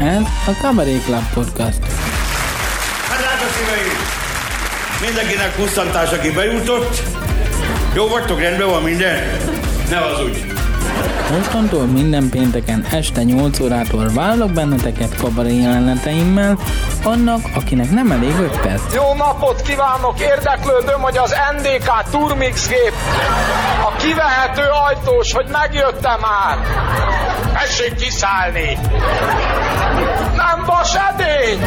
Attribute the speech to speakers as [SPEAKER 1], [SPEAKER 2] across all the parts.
[SPEAKER 1] Ez a Cabaret Club Podcast.
[SPEAKER 2] Hát drága szíveim! Mindenkinek pusztantás, aki bejutott. Jó vagytok, rendben van minden? Ne az úgy.
[SPEAKER 1] Mostantól minden pénteken este 8 órától vállalok benneteket kabaré jeleneteimmel, annak, akinek nem elég 5 perc.
[SPEAKER 3] Jó napot kívánok! Érdeklődöm, hogy az NDK Turmix gép a kivehető ajtós, hogy megjöttem már! Tessék kiszállni! Nem vas edény!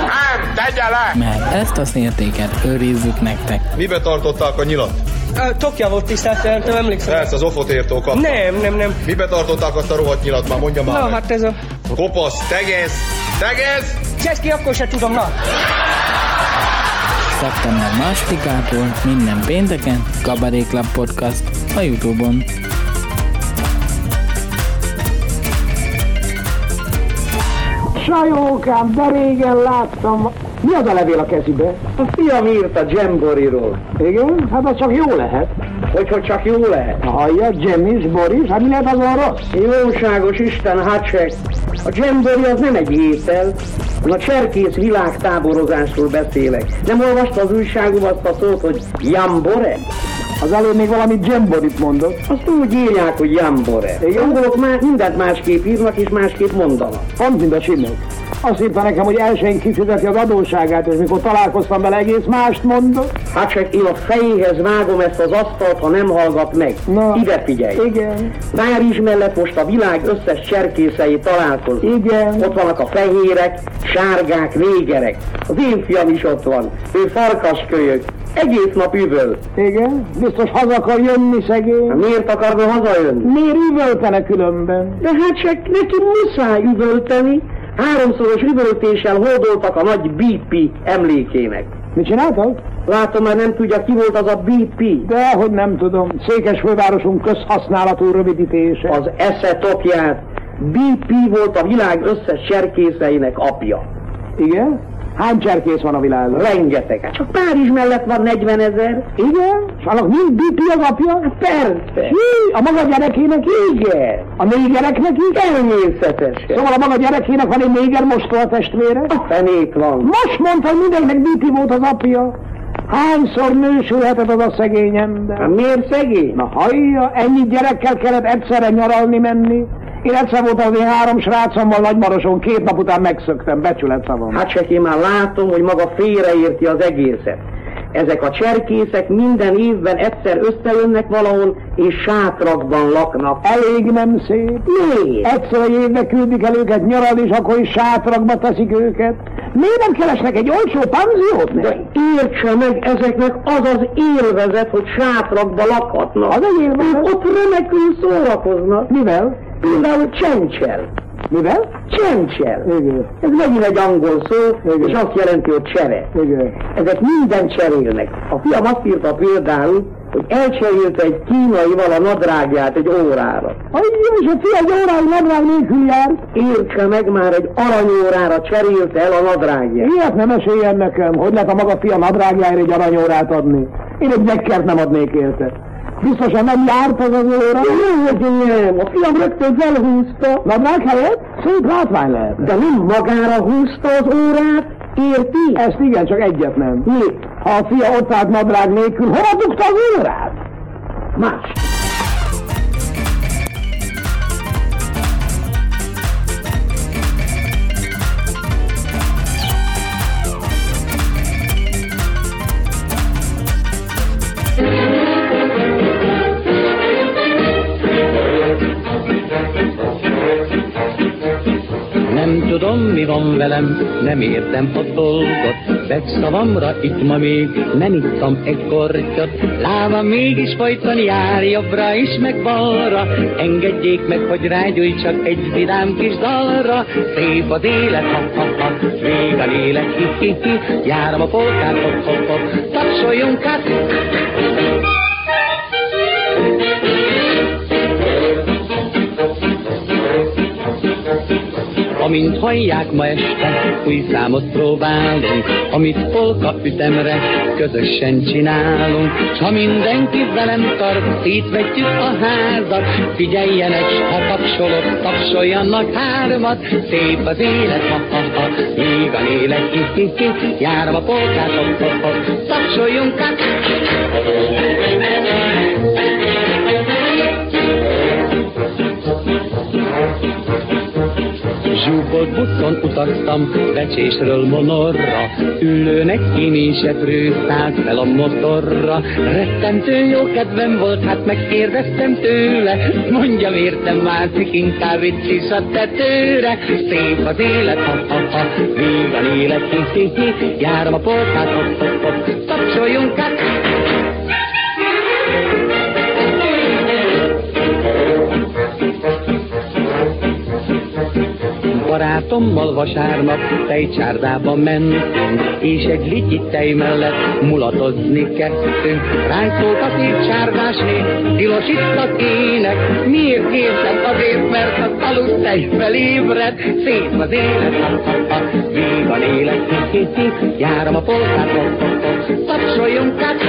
[SPEAKER 3] Nem, tegye le!
[SPEAKER 1] Mert ezt a szértéket őrizzük nektek.
[SPEAKER 4] Mibe tartották a nyilat?
[SPEAKER 5] Tokja volt tisztelt, nem emlékszem.
[SPEAKER 4] Persze, az ofot értó kapta.
[SPEAKER 5] Nem, nem, nem.
[SPEAKER 4] Mibe tartották azt a rohadt nyilat? Már mondja már
[SPEAKER 5] Na,
[SPEAKER 4] meg.
[SPEAKER 5] hát ez a...
[SPEAKER 4] Kopasz, tegez! Tegez!
[SPEAKER 5] Csesz ki, akkor se tudom, na.
[SPEAKER 1] Szeptember másodikától minden pénteken Cabaret Club Podcast a Youtube-on.
[SPEAKER 6] Sajókám, de régen láttam. Mi az a levél a kezübe?
[SPEAKER 7] A fiam írt a Jamboriról.
[SPEAKER 6] Igen? Hát az csak jó lehet.
[SPEAKER 7] Hogy, hogy csak jó lehet.
[SPEAKER 6] Hallja, Jemis, Boris, hát mi lehet azon rossz?
[SPEAKER 7] Jóságos Isten, hát se. A Jambori az nem egy étel. A cserkész világtáborozásról beszélek. Nem olvasta az újságban azt a szót, hogy Jambore?
[SPEAKER 6] Az előbb még valami Jamborit mondott.
[SPEAKER 7] Azt úgy írják, hogy Jambore.
[SPEAKER 6] Igen?
[SPEAKER 7] Angolok már mindent másképp írnak és másképp mondanak.
[SPEAKER 6] Pont mint a csimek. Azt írta nekem, hogy elsőn kifizeti az adósságát, és mikor találkoztam vele, egész mást mondott.
[SPEAKER 7] Hát csak én a fejéhez vágom ezt az asztalt, ha nem hallgat meg.
[SPEAKER 6] Na.
[SPEAKER 7] Ide figyelj!
[SPEAKER 6] Igen,
[SPEAKER 7] Párizs mellett most a világ összes cserkészei találkoznak.
[SPEAKER 6] igen.
[SPEAKER 7] Ott vannak a fehérek, sárgák, négerek. Az én fiam is ott van. Ő farkaskölyök. Egész nap üvöl.
[SPEAKER 6] Igen, biztos haza akar jönni szegény.
[SPEAKER 7] Miért akarna hazajönni?
[SPEAKER 6] Miért üvöltene különben?
[SPEAKER 7] De hát csak neki muszáj üvölteni. Háromszoros üvöltéssel hódoltak a nagy BP emlékének.
[SPEAKER 6] Mit csináltak?
[SPEAKER 7] Látom, már nem tudja, ki volt az a BP.
[SPEAKER 6] De, hogy nem tudom. Székes fővárosunk közhasználatú rövidítése.
[SPEAKER 7] Az esze topját. BP volt a világ összes cserkészeinek apja.
[SPEAKER 6] Igen? Hány cserkész van a világon?
[SPEAKER 7] Rengeteg. Hát Csak Párizs mellett van 40 ezer.
[SPEAKER 6] Igen? És annak mind BP az apja?
[SPEAKER 7] Persze.
[SPEAKER 6] Hí, a maga gyerekének
[SPEAKER 7] Igen.
[SPEAKER 6] A négereknek is?
[SPEAKER 7] Természetesen.
[SPEAKER 6] Szóval a maga gyerekének van egy néger mostoha testvére?
[SPEAKER 7] A fenét van.
[SPEAKER 6] Most mondta, hogy mindenkinek BP volt az apja. Hányszor nősülhetett az a szegény ember?
[SPEAKER 7] Hát miért szegény?
[SPEAKER 6] Na hallja, ennyi gyerekkel kellett egyszerre nyaralni menni. Én egyszer voltam az én három srácommal Nagymaroson, két nap után megszöktem, becsület szavam.
[SPEAKER 7] Hát csak én már látom, hogy maga félreérti az egészet. Ezek a cserkészek minden évben egyszer összejönnek valahol, és sátrakban laknak.
[SPEAKER 6] Elég nem szép.
[SPEAKER 7] Miért?
[SPEAKER 6] Egyszer egy évbe küldik el őket nyaralni, és akkor is sátrakba teszik őket. Miért nem keresnek egy olcsó panziót?
[SPEAKER 7] De értse meg, ezeknek az az élvezet, hogy sátrakba lakhatnak.
[SPEAKER 6] Az egy élvezet?
[SPEAKER 7] Ők ott remekül szórakoznak.
[SPEAKER 6] Mivel?
[SPEAKER 7] Például csencsel.
[SPEAKER 6] Mivel?
[SPEAKER 7] Csencsel.
[SPEAKER 6] Igen.
[SPEAKER 7] Ez megint egy angol szó,
[SPEAKER 6] Igen.
[SPEAKER 7] és azt jelenti, hogy csere.
[SPEAKER 6] Igen.
[SPEAKER 7] Ezek minden cserélnek. A fiam azt írta például, hogy elcserélte egy kínaival a nadrágját egy órára.
[SPEAKER 6] A és a fia egy óráig nadrág nélkül jár.
[SPEAKER 7] Értse meg, már egy aranyórára cserélte el a nadrágját.
[SPEAKER 6] Ilyet nem esélyen nekem, hogy lehet a maga fia nadrágjáért egy aranyórát adni. Én egy dekkert nem adnék érte. Biztosan nem járt az az óra?
[SPEAKER 7] Hogy nem, a fiam rögtön felhúzta,
[SPEAKER 6] Nadrág helyett szép látvány lehet.
[SPEAKER 7] de nem magára húzta az órát, érti?
[SPEAKER 6] Ezt igen, csak egyet nem.
[SPEAKER 7] Mi?
[SPEAKER 6] Ha a fia ott állt nadrág nélkül, hova dugta az órát?
[SPEAKER 7] Más.
[SPEAKER 8] Nem tudom, mi van velem, nem értem a dolgot. Vegszavamra itt ma még nem ittam egy kortyot. Lábam mégis folyton jár jobbra is, meg balra. Engedjék meg, hogy rágyújtsak egy vidám kis dalra. Szép az élet, ha, ha, ha, vég a lélek, hi, hi, hi. Járom a polkát, hop, hop, hop. Tapsoljunk hát! Amint hallják ma este, új számot próbálunk, amit polka ütemre közösen csinálunk. S ha mindenki velem tart, szétvetjük a házat, figyeljenek, ha tapsolok, tapsoljanak hármat, szép az élet, ha, ha, ha, még a lélek, hi, hi, hi, járom polkát, hop, hop, hop, tapsoljunk át. Zsúfolt buszon utaztam Becsésről Monorra, ülőnek én seprő szállt fel a motorra. Rettentő jó kedvem volt, hát megkérdeztem tőle, mondja értem mászik, inkább itt is a tetőre. Szép az élet, ha, ha, ha, vígan élet, hi, hi, hi, járom a polkát, hop, hop, hop, tapsoljunk át. Barátommal vasárnap tejcsárdába mentünk, és egy lityi tej mellett mulatozni kezdtünk. Ránk szólt a szép csárdásné, tilos itt az ének, miért kértem azért, mert az aludt tej felébred, szép az élet, ha, ha, ha, vígan élet, hi, hi, hi, járom a hop, tapsoljunk át.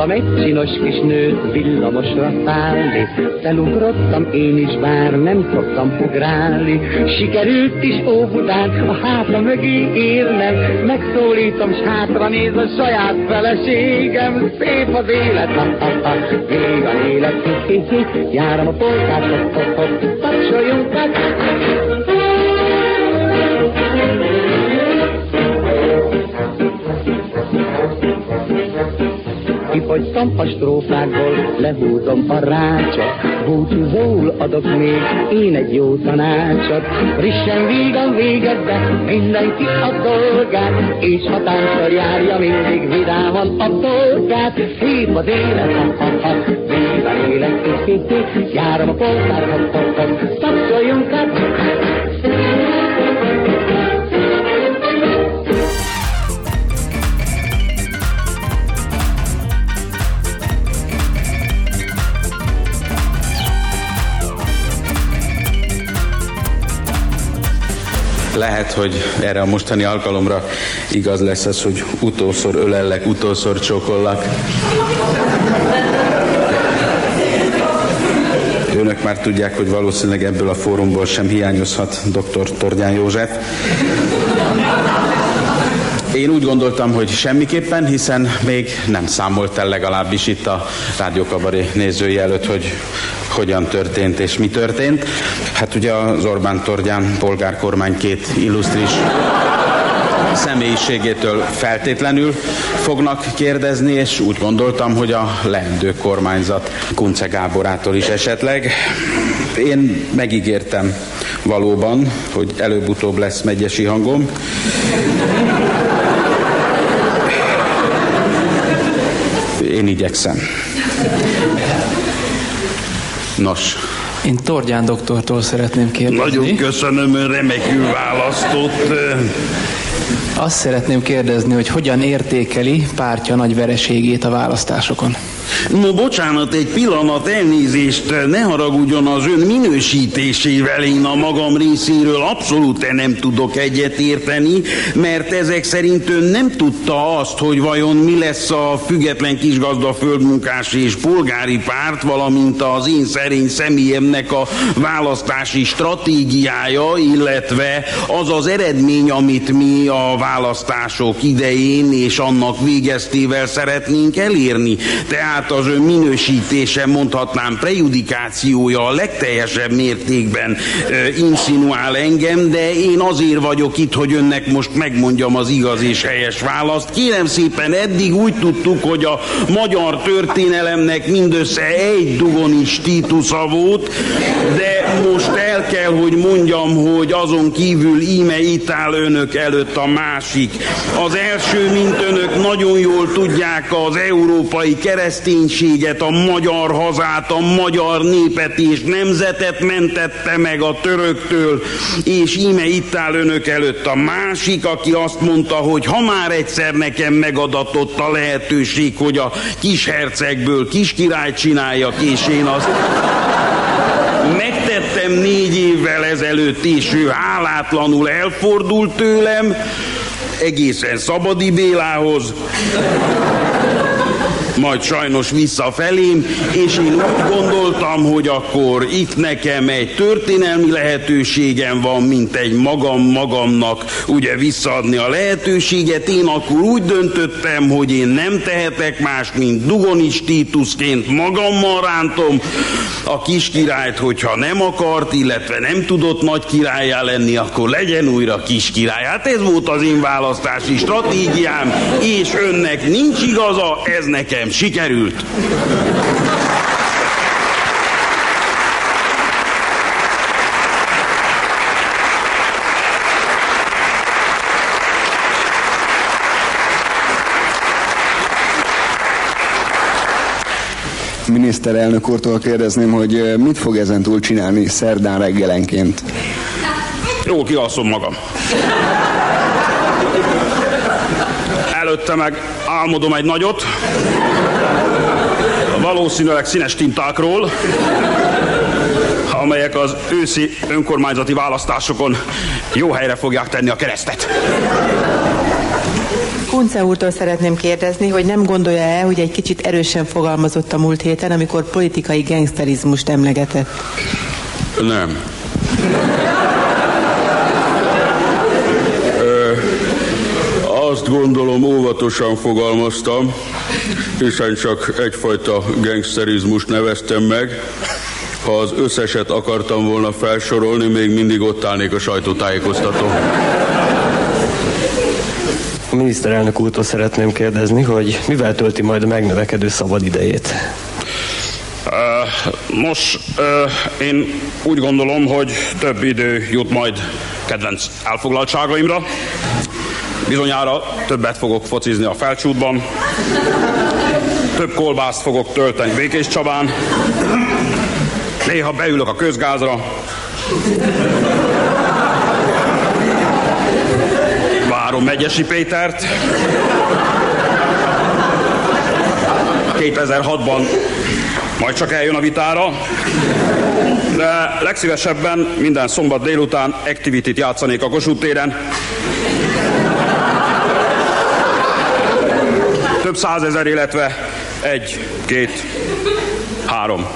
[SPEAKER 8] Láttam egy csinos kis nőt villamosra szállni, felugrottam én is, bár nem szoktam ugrálni. Sikerült is Óbudán a háta mögé érnem, megszólítom, s hátra néz a saját feleségem. Szép az élet, ha, ha, ha, még a élet, hi, hi, hi, járom a polkát, hop, hop, hop, tapsoljunk Kifogytam a strófákból, lehúzom a rácsot, búcsúzóul adok még én egy jó tanácsot. Frissen vígan végezve mindenki a dolgát, és ha tánccal járja mindig vidáman a dolgát. Szép az élet, ha, ha, ha, élet, hi, járom a polgár, hop, hop, hop, tapsoljunk át.
[SPEAKER 9] Lehet, hogy erre a mostani alkalomra igaz lesz az, hogy utolszor ölellek, utolszor csókollak. Önök már tudják, hogy valószínűleg ebből a fórumból sem hiányozhat dr. Tordján József. Én úgy gondoltam, hogy semmiképpen, hiszen még nem számolt el legalábbis itt a Rádiókabaré nézői előtt, hogy hogyan történt és mi történt. Hát ugye az Orbán Tordján polgárkormány két illusztris személyiségétől feltétlenül fognak kérdezni, és úgy gondoltam, hogy a leendő kormányzat Kunce Gáborától is esetleg. Én megígértem valóban, hogy előbb-utóbb lesz megyesi hangom. Én igyekszem. Nos,
[SPEAKER 1] Én Tordján doktortól szeretném kérdezni.
[SPEAKER 10] Nagyon köszönöm, ön remekül választott.
[SPEAKER 1] Azt szeretném kérdezni, hogy hogyan értékeli pártja nagy vereségét a választásokon.
[SPEAKER 10] No, bocsánat, egy pillanat, elnézést, ne haragudjon az ön minősítésével, én a magam részéről abszolút nem tudok egyetérteni, mert ezek szerint ön nem tudta azt, hogy vajon mi lesz a független kisgazda földmunkás és polgári párt, valamint az én szerény személyemnek a választási stratégiája, illetve az az eredmény, amit mi a választások idején és annak végeztével szeretnénk elérni. Tehát az ön minősítése, mondhatnám prejudikációja a legteljesebb mértékben ö, insinuál engem, de én azért vagyok itt, hogy önnek most megmondjam az igaz és helyes választ. Kérem szépen, eddig úgy tudtuk, hogy a magyar történelemnek mindössze egy dugoni stítusza volt, de most el kell, hogy mondjam, hogy azon kívül íme itt áll önök előtt a másik. Az első, mint önök nagyon jól tudják, az európai kereszténységet, a magyar hazát, a magyar népet és nemzetet mentette meg a töröktől, és íme itt áll önök előtt a másik, aki azt mondta, hogy ha már egyszer nekem megadatott a lehetőség, hogy a kis hercegből kis királyt csináljak, és én azt megtettem négy évvel ezelőtt, és ő hálátlanul elfordult tőlem, egészen Szabadi Bélához, majd sajnos visszafelém, és én úgy gondoltam, hogy akkor itt nekem egy történelmi lehetőségem van, mint egy magam magamnak ugye visszaadni a lehetőséget. Én akkor úgy döntöttem, hogy én nem tehetek más, mint Dugonis Titusként magammal rántom a kis királyt, hogyha nem akart, illetve nem tudott nagy királyá lenni, akkor legyen újra kis király. Hát ez volt az én választási stratégiám, és önnek nincs igaza, ez nekem sikerült.
[SPEAKER 11] Miniszterelnök úrtól kérdezném, hogy mit fog ezen túl csinálni szerdán reggelenként?
[SPEAKER 10] Jól kialszom magam. Előtte meg álmodom egy nagyot, valószínűleg színes tintákról, amelyek az őszi önkormányzati választásokon jó helyre fogják tenni a keresztet.
[SPEAKER 12] Kunce úrtól szeretném kérdezni, hogy nem gondolja-e, hogy egy kicsit erősen fogalmazott a múlt héten, amikor politikai gangsterizmust emlegetett?
[SPEAKER 10] Nem. Ö, azt gondolom óvatosan fogalmaztam, hiszen csak egyfajta gangsterizmust neveztem meg. Ha az összeset akartam volna felsorolni, még mindig ott állnék a sajtótájékoztató.
[SPEAKER 13] A miniszterelnök úrtól szeretném kérdezni, hogy mivel tölti majd a megnövekedő szabad idejét?
[SPEAKER 10] Nos, én úgy gondolom, hogy több idő jut majd kedvenc elfoglaltságaimra. Bizonyára többet fogok focizni a felcsútban, több kolbászt fogok tölteni. Békés Csabán, néha beülök a közgázra, várom Megyesi Pétert, 2006-ban majd csak eljön a vitára, de legszívesebben minden szombat délután activity játszanék a Kossuth téren. Több százezer, illetve egy, két, három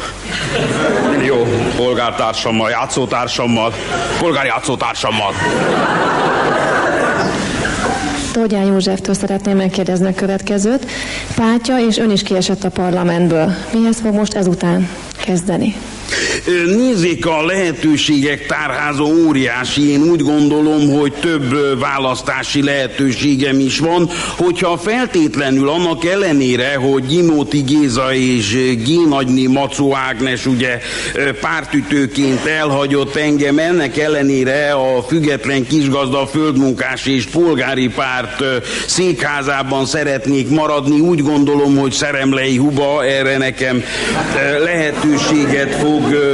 [SPEAKER 10] millió polgártársammal, játszótársammal, polgárjátszótársammal.
[SPEAKER 14] Tógyán Józseftől szeretném megkérdezni a következőt. Pátya és ön is kiesett a parlamentből. Mihez fog most ezután kezdeni?
[SPEAKER 10] Nézzék, a lehetőségek tárháza óriási. Én úgy gondolom, hogy több választási lehetőségem is van, hogyha feltétlenül annak ellenére, hogy Gyimóti Géza és Génagyni Macó Ágnes ugye pártütőként elhagyott engem, ennek ellenére a független kisgazda földmunkás és polgári párt székházában szeretnék maradni. Úgy gondolom, hogy Szeremlei Huba erre nekem lehetőséget fog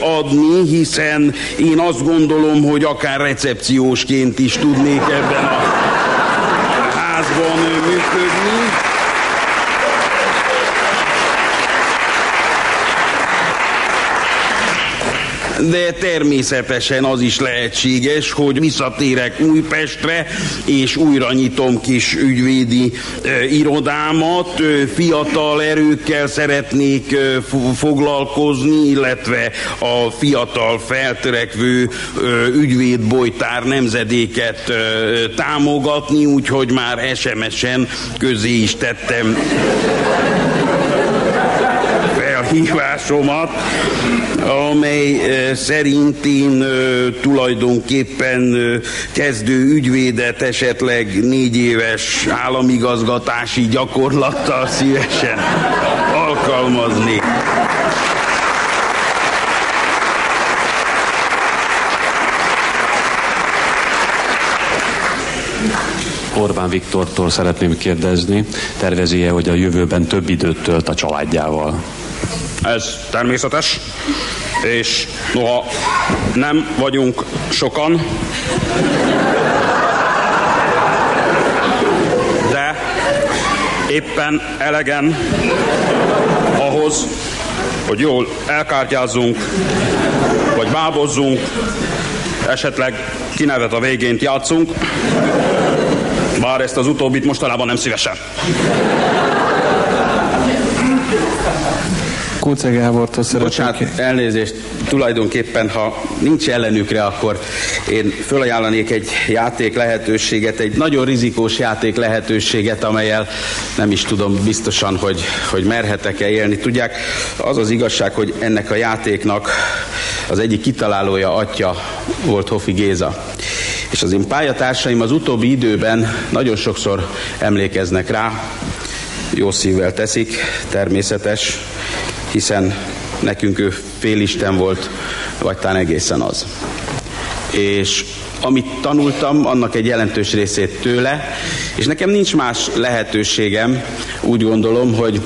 [SPEAKER 10] adni, hiszen én azt gondolom, hogy akár recepciósként is tudnék ebben a házban működni. De természetesen az is lehetséges, hogy visszatérek Újpestre, és újra nyitom kis ügyvédi e, irodámat, fiatal erőkkel szeretnék e, foglalkozni, illetve a fiatal feltörekvő e, ügyvédbolytár nemzedéket e, támogatni, úgyhogy már SMS-en közé is tettem felhívásomat, amely eh, szerint én eh, tulajdonképpen eh, kezdő ügyvédet esetleg négy éves államigazgatási gyakorlattal szívesen alkalmazni.
[SPEAKER 15] Orbán Viktortól szeretném kérdezni, tervezi-e, hogy a jövőben több időt tölt a családjával?
[SPEAKER 10] Ez természetes, és noha nem vagyunk sokan, de éppen elegen ahhoz, hogy jól elkártyázzunk, vagy bábozzunk, esetleg kinevet a végén játszunk, bár ezt az utóbbit mostanában nem szívesen.
[SPEAKER 16] Kúce Gábortól szeretnék.
[SPEAKER 9] Bocsánat, elnézést, tulajdonképpen, ha nincs ellenükre, akkor én fölajánlanék egy játék lehetőséget, egy nagyon rizikós játék lehetőséget, amelyel nem is tudom biztosan, hogy, hogy merhetek-e élni. Tudják, az az igazság, hogy ennek a játéknak az egyik kitalálója, atya volt Hofi Géza. És az én pályatársaim az utóbbi időben nagyon sokszor emlékeznek rá, jó szívvel teszik, természetes, hiszen nekünk ő félisten volt, vagy talán egészen az. És amit tanultam, annak egy jelentős részét tőle, és nekem nincs más lehetőségem, úgy gondolom, hogy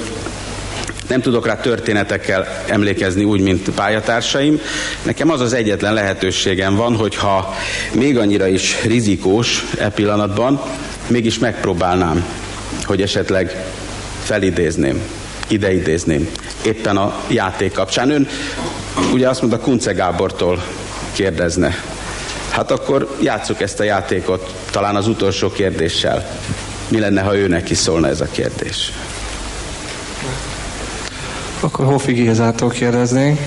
[SPEAKER 9] nem tudok rá történetekkel emlékezni úgy, mint pályatársaim. Nekem az az egyetlen lehetőségem van, hogyha még annyira is rizikós e pillanatban, mégis megpróbálnám, hogy esetleg felidézném, ideidézném éppen a játék kapcsán. Ön ugye azt mondta, Kunce Gábortól kérdezne. Hát akkor játsszuk ezt a játékot talán az utolsó kérdéssel. Mi lenne, ha ő neki szólna ez a kérdés?
[SPEAKER 16] Akkor Hofi Gézától kérdeznénk,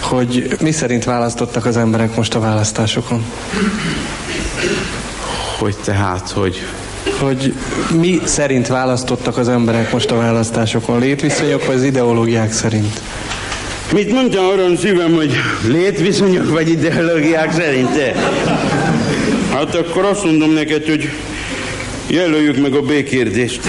[SPEAKER 16] hogy mi szerint választottak az emberek most a választásokon?
[SPEAKER 9] Hogy tehát, hogy...
[SPEAKER 16] Hogy mi szerint választottak az emberek most a választásokon? Létviszonyok vagy az ideológiák szerint?
[SPEAKER 10] Mit mondtam arra szívem, hogy létviszonyok vagy ideológiák szerint? -e? Hát akkor azt mondom neked, hogy jelöljük meg a B-kérdést.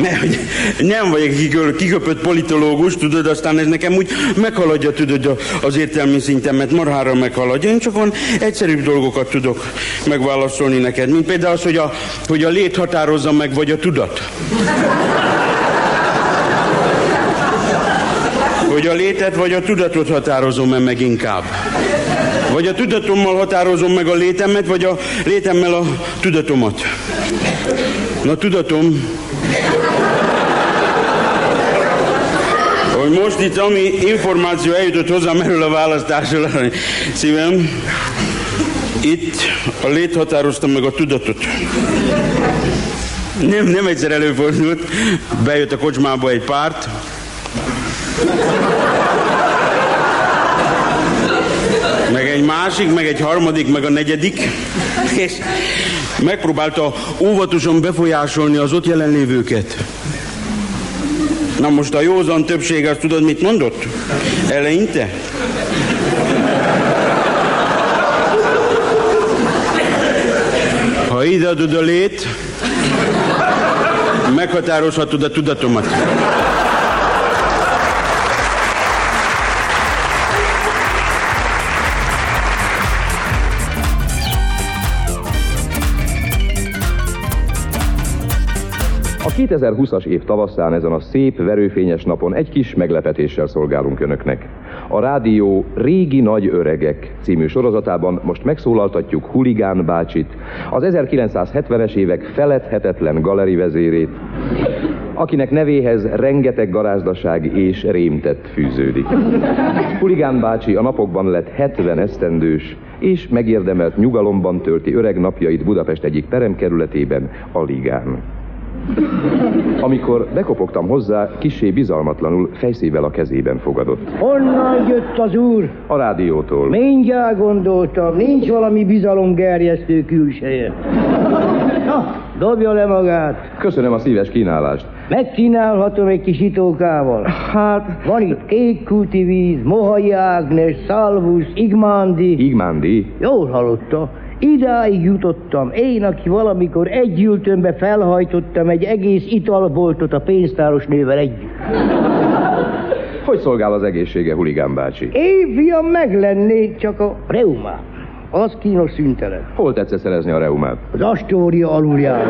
[SPEAKER 10] Mert hogy nem vagyok kiköpött politológus, tudod, aztán ez nekem úgy meghaladja, tudod, az értelmi szintemet, marhára meghaladja. Én csak olyan egyszerűbb dolgokat tudok megválaszolni neked, mint például az, hogy a, hogy a lét határozza meg, vagy a tudat. Hogy a létet vagy a tudatot határozom -e meg inkább. Vagy a tudatommal határozom meg a létemet, vagy a létemmel a tudatomat. Na tudatom, hogy most itt ami információ eljutott hozzám erről a választásról, szívem, itt a lét határozta meg a tudatot. Nem, nem egyszer előfordult, bejött a kocsmába egy párt, meg egy másik, meg egy harmadik, meg a negyedik, és megpróbálta óvatosan befolyásolni az ott jelenlévőket. Na most a józan többség azt tudod, mit mondott? Eleinte? Ha ide adod a lét, meghatározhatod a tudatomat.
[SPEAKER 17] 2020-as év tavaszán ezen a szép, verőfényes napon egy kis meglepetéssel szolgálunk Önöknek. A rádió Régi Nagy Öregek című sorozatában most megszólaltatjuk Huligán bácsit, az 1970-es évek feledhetetlen galeri vezérét, akinek nevéhez rengeteg garázdaság és rémtett fűződik. Huligán bácsi a napokban lett 70 esztendős, és megérdemelt nyugalomban tölti öreg napjait Budapest egyik teremkerületében, a Ligán. Amikor bekopogtam hozzá, kisé bizalmatlanul fejszével a kezében fogadott.
[SPEAKER 18] Honnan jött az úr?
[SPEAKER 17] A rádiótól.
[SPEAKER 18] Mindjárt gondoltam, nincs valami bizalomgerjesztő külseje. Na, dobja le magát.
[SPEAKER 17] Köszönöm a szíves kínálást.
[SPEAKER 18] Megkínálhatom egy kis itókával.
[SPEAKER 17] Hát...
[SPEAKER 18] Van itt kékkúti víz, Mohai Ágnes, Szalvusz, Igmándi.
[SPEAKER 17] Igmándi?
[SPEAKER 18] Jól hallotta. Idáig jutottam, én, aki valamikor egy ültönbe felhajtottam egy egész italboltot a pénztáros nővel együtt.
[SPEAKER 17] Hogy szolgál az egészsége, Huligán bácsi?
[SPEAKER 18] Én, fiam, meg lennék, csak a reumá. Az kínos szüntelen.
[SPEAKER 17] Hol tetszett szerezni a reumát?
[SPEAKER 18] Az Astoria alulján.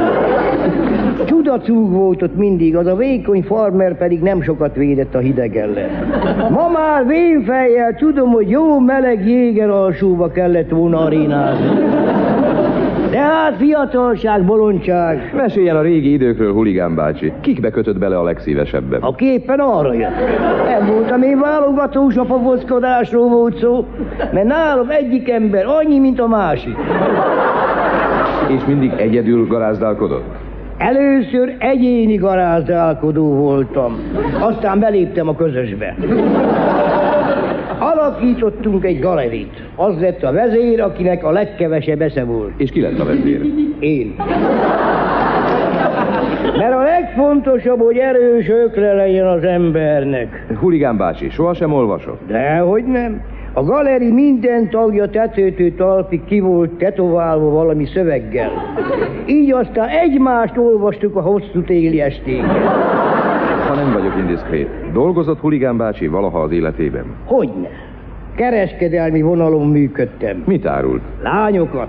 [SPEAKER 18] Csudacúg volt ott mindig, az a vékony farmer pedig nem sokat védett a hideg ellen. Ma már vénfejjel tudom, hogy jó meleg jéger alsóba kellett volna arénázni. De hát fiatalság, bolondság.
[SPEAKER 17] Meséljen a régi időkről, huligán bácsi. Kikbe kötött bele a legszívesebben?
[SPEAKER 18] A képen arra jött. Nem voltam én válogatós a pavockodásról volt szó, mert nálam egyik ember annyi, mint a másik.
[SPEAKER 17] És mindig egyedül garázdálkodott?
[SPEAKER 18] Először egyéni garázdálkodó voltam, aztán beléptem a közösbe. Alakítottunk egy galerit. Az lett a vezér, akinek a legkevesebb esze volt.
[SPEAKER 17] És ki lett a vezér?
[SPEAKER 18] Én. Mert a legfontosabb, hogy erős ökle legyen az embernek.
[SPEAKER 17] Huligán bácsi, sohasem olvasott?
[SPEAKER 18] Dehogy nem. A galeri minden tagja tetőtől talpig ki volt tetoválva valami szöveggel. Így aztán egymást olvastuk a hosszú téli estéken.
[SPEAKER 17] Vagyok indiszkrét, dolgozott huligán bácsi valaha az életében?
[SPEAKER 18] Hogyne. Kereskedelmi vonalon működtem.
[SPEAKER 17] Mit árult?
[SPEAKER 18] Lányokat.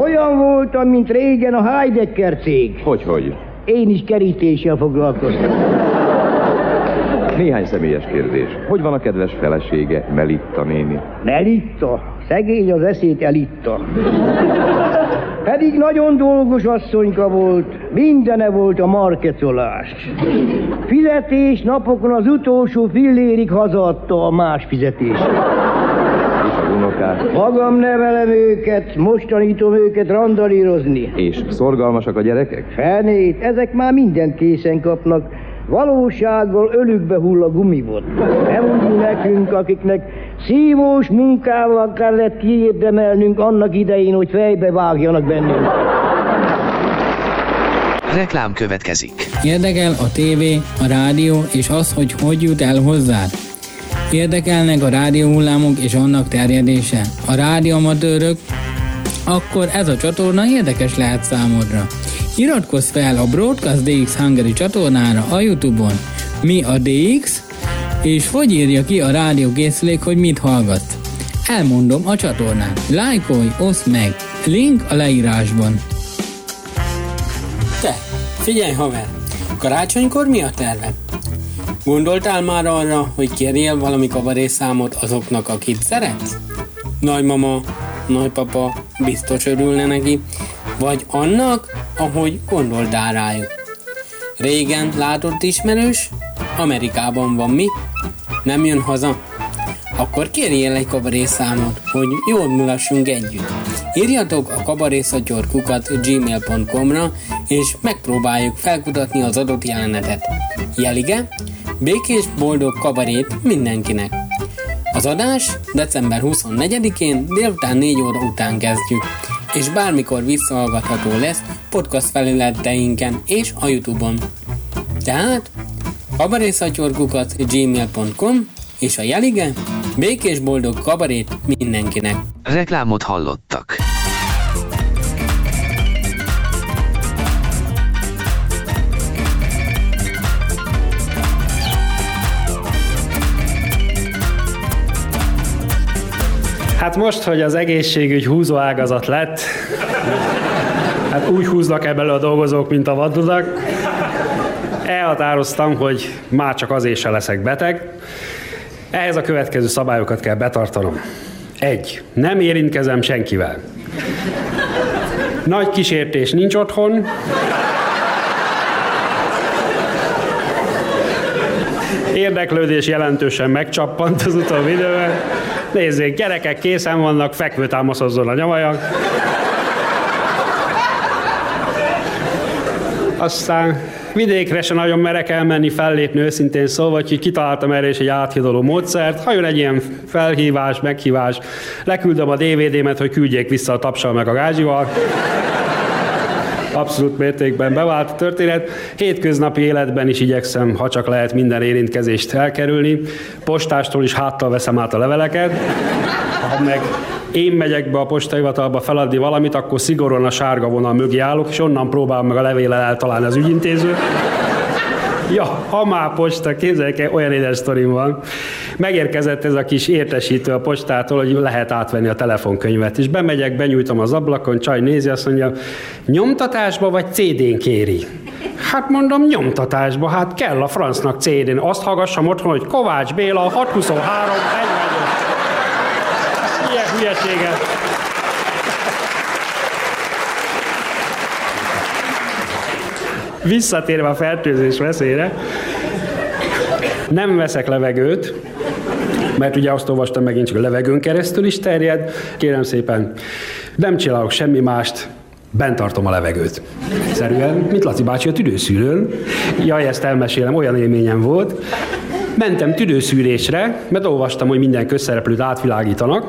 [SPEAKER 18] Olyan voltam, mint régen a Heidecker cég.
[SPEAKER 17] Hogy, hogy?
[SPEAKER 18] Én is kerítéssel foglalkoztam.
[SPEAKER 17] Néhány személyes kérdés. Hogy van a kedves felesége, Melitta néni?
[SPEAKER 18] Melitta? Szegény az eszét elitta. Pedig nagyon dolgos asszonyka volt, mindene volt a markecolás. Fizetés napokon az utolsó fillérig hazaadta a más fizetés.
[SPEAKER 17] Unokák?
[SPEAKER 18] Magam nevelem őket, most tanítom őket randalírozni.
[SPEAKER 17] És szorgalmasak a gyerekek?
[SPEAKER 18] Fenét, ezek már mindent készen kapnak. Valósággal ölükbe hull a gumibot. Nem úgy nekünk, akiknek szívós munkával kellett kiérdemelnünk annak idején, hogy fejbe vágjanak bennünk.
[SPEAKER 19] Reklám következik.
[SPEAKER 1] Érdekel a tévé, a rádió és az, hogy hogy jut el hozzád? Érdekelnek a rádióhullámok és annak terjedése? A rádióamatőrök? Akkor ez a csatorna érdekes lehet számodra. Iratkozz fel a Broadcast DX Hungary csatornára a Youtube-on. Mi a DX? És hogy írja ki a rádiókészülék, hogy mit hallgat? Elmondom a csatornán. Lájkolj, oszd meg. Link a leírásban. Te, figyelj haver! Karácsonykor mi a terve? Gondoltál már arra, hogy kérjél valami kabarészámot azoknak, akit szeretsz? Nagymama, nagypapa biztos örülne neki, vagy annak, ahogy gondoltál rájuk. Régen látott ismerős? Amerikában van mi? Nem jön haza? Akkor kérjél egy kabarészámot, hogy jól mulassunk együtt. Írjatok a kabarészatyorkukat gmail.com-ra, és megpróbáljuk felkutatni az adott jelenetet. Jelige, békés boldog kabarét mindenkinek! Az adás december 24-én délután 4 óra után kezdjük, és bármikor visszahallgatható lesz podcast felületeinken és a Youtube-on. Tehát kabarészatyorkukat gmail.com és a jelige békés boldog kabarét mindenkinek.
[SPEAKER 19] Reklámot hallottak.
[SPEAKER 20] Hát most, hogy az egészségügy húzóágazat lett, hát úgy húznak ebből a dolgozók, mint a vaddudak, elhatároztam, hogy már csak azért se leszek beteg. Ehhez a következő szabályokat kell betartanom. Egy. Nem érintkezem senkivel. Nagy kísértés nincs otthon. Érdeklődés jelentősen megcsappant az utóbbi időben. Nézzék, gyerekek készen vannak, fekvőtámaszozzon a nyavajak. Aztán vidékre se nagyon merek elmenni, fellépni őszintén szóval, hogy kitaláltam erre is egy áthidaló módszert. Ha jön egy ilyen felhívás, meghívás, leküldöm a DVD-met, hogy küldjék vissza a tapsal meg a gázsival. Abszolút mértékben bevált történet. Hétköznapi életben is igyekszem, ha csak lehet minden érintkezést elkerülni. Postástól is háttal veszem át a leveleket. Ha meg én megyek be a postahivatalba feladni valamit, akkor szigorúan a sárga vonal mögé állok, és onnan próbálom meg a levéllel eltalálni az ügyintézőt. Ja, ha már posta, képzeljük el, olyan édes sztorim van. Megérkezett ez a kis értesítő a postától, hogy lehet átvenni a telefonkönyvet. És bemegyek, benyújtom az ablakon, csaj nézi, azt mondja, nyomtatásba vagy CD-n kéri? Hát mondom, nyomtatásba, hát kell a francnak CD-n. Azt hallgassam otthon, hogy Kovács Béla, 623, egy vagyok. Ilyen hülyeséget. Visszatérve a fertőzés veszélyre, nem veszek levegőt, mert ugye azt olvastam megint csak a levegőn keresztül is terjed. Kérem szépen, nem csinálok semmi mást, bent tartom a levegőt. Egyszerűen, mint Laci bácsi a tüdőszűrőn. Jaj, ezt elmesélem, olyan élményem volt. Mentem tüdőszűrésre, mert olvastam, hogy minden közszereplőt átvilágítanak.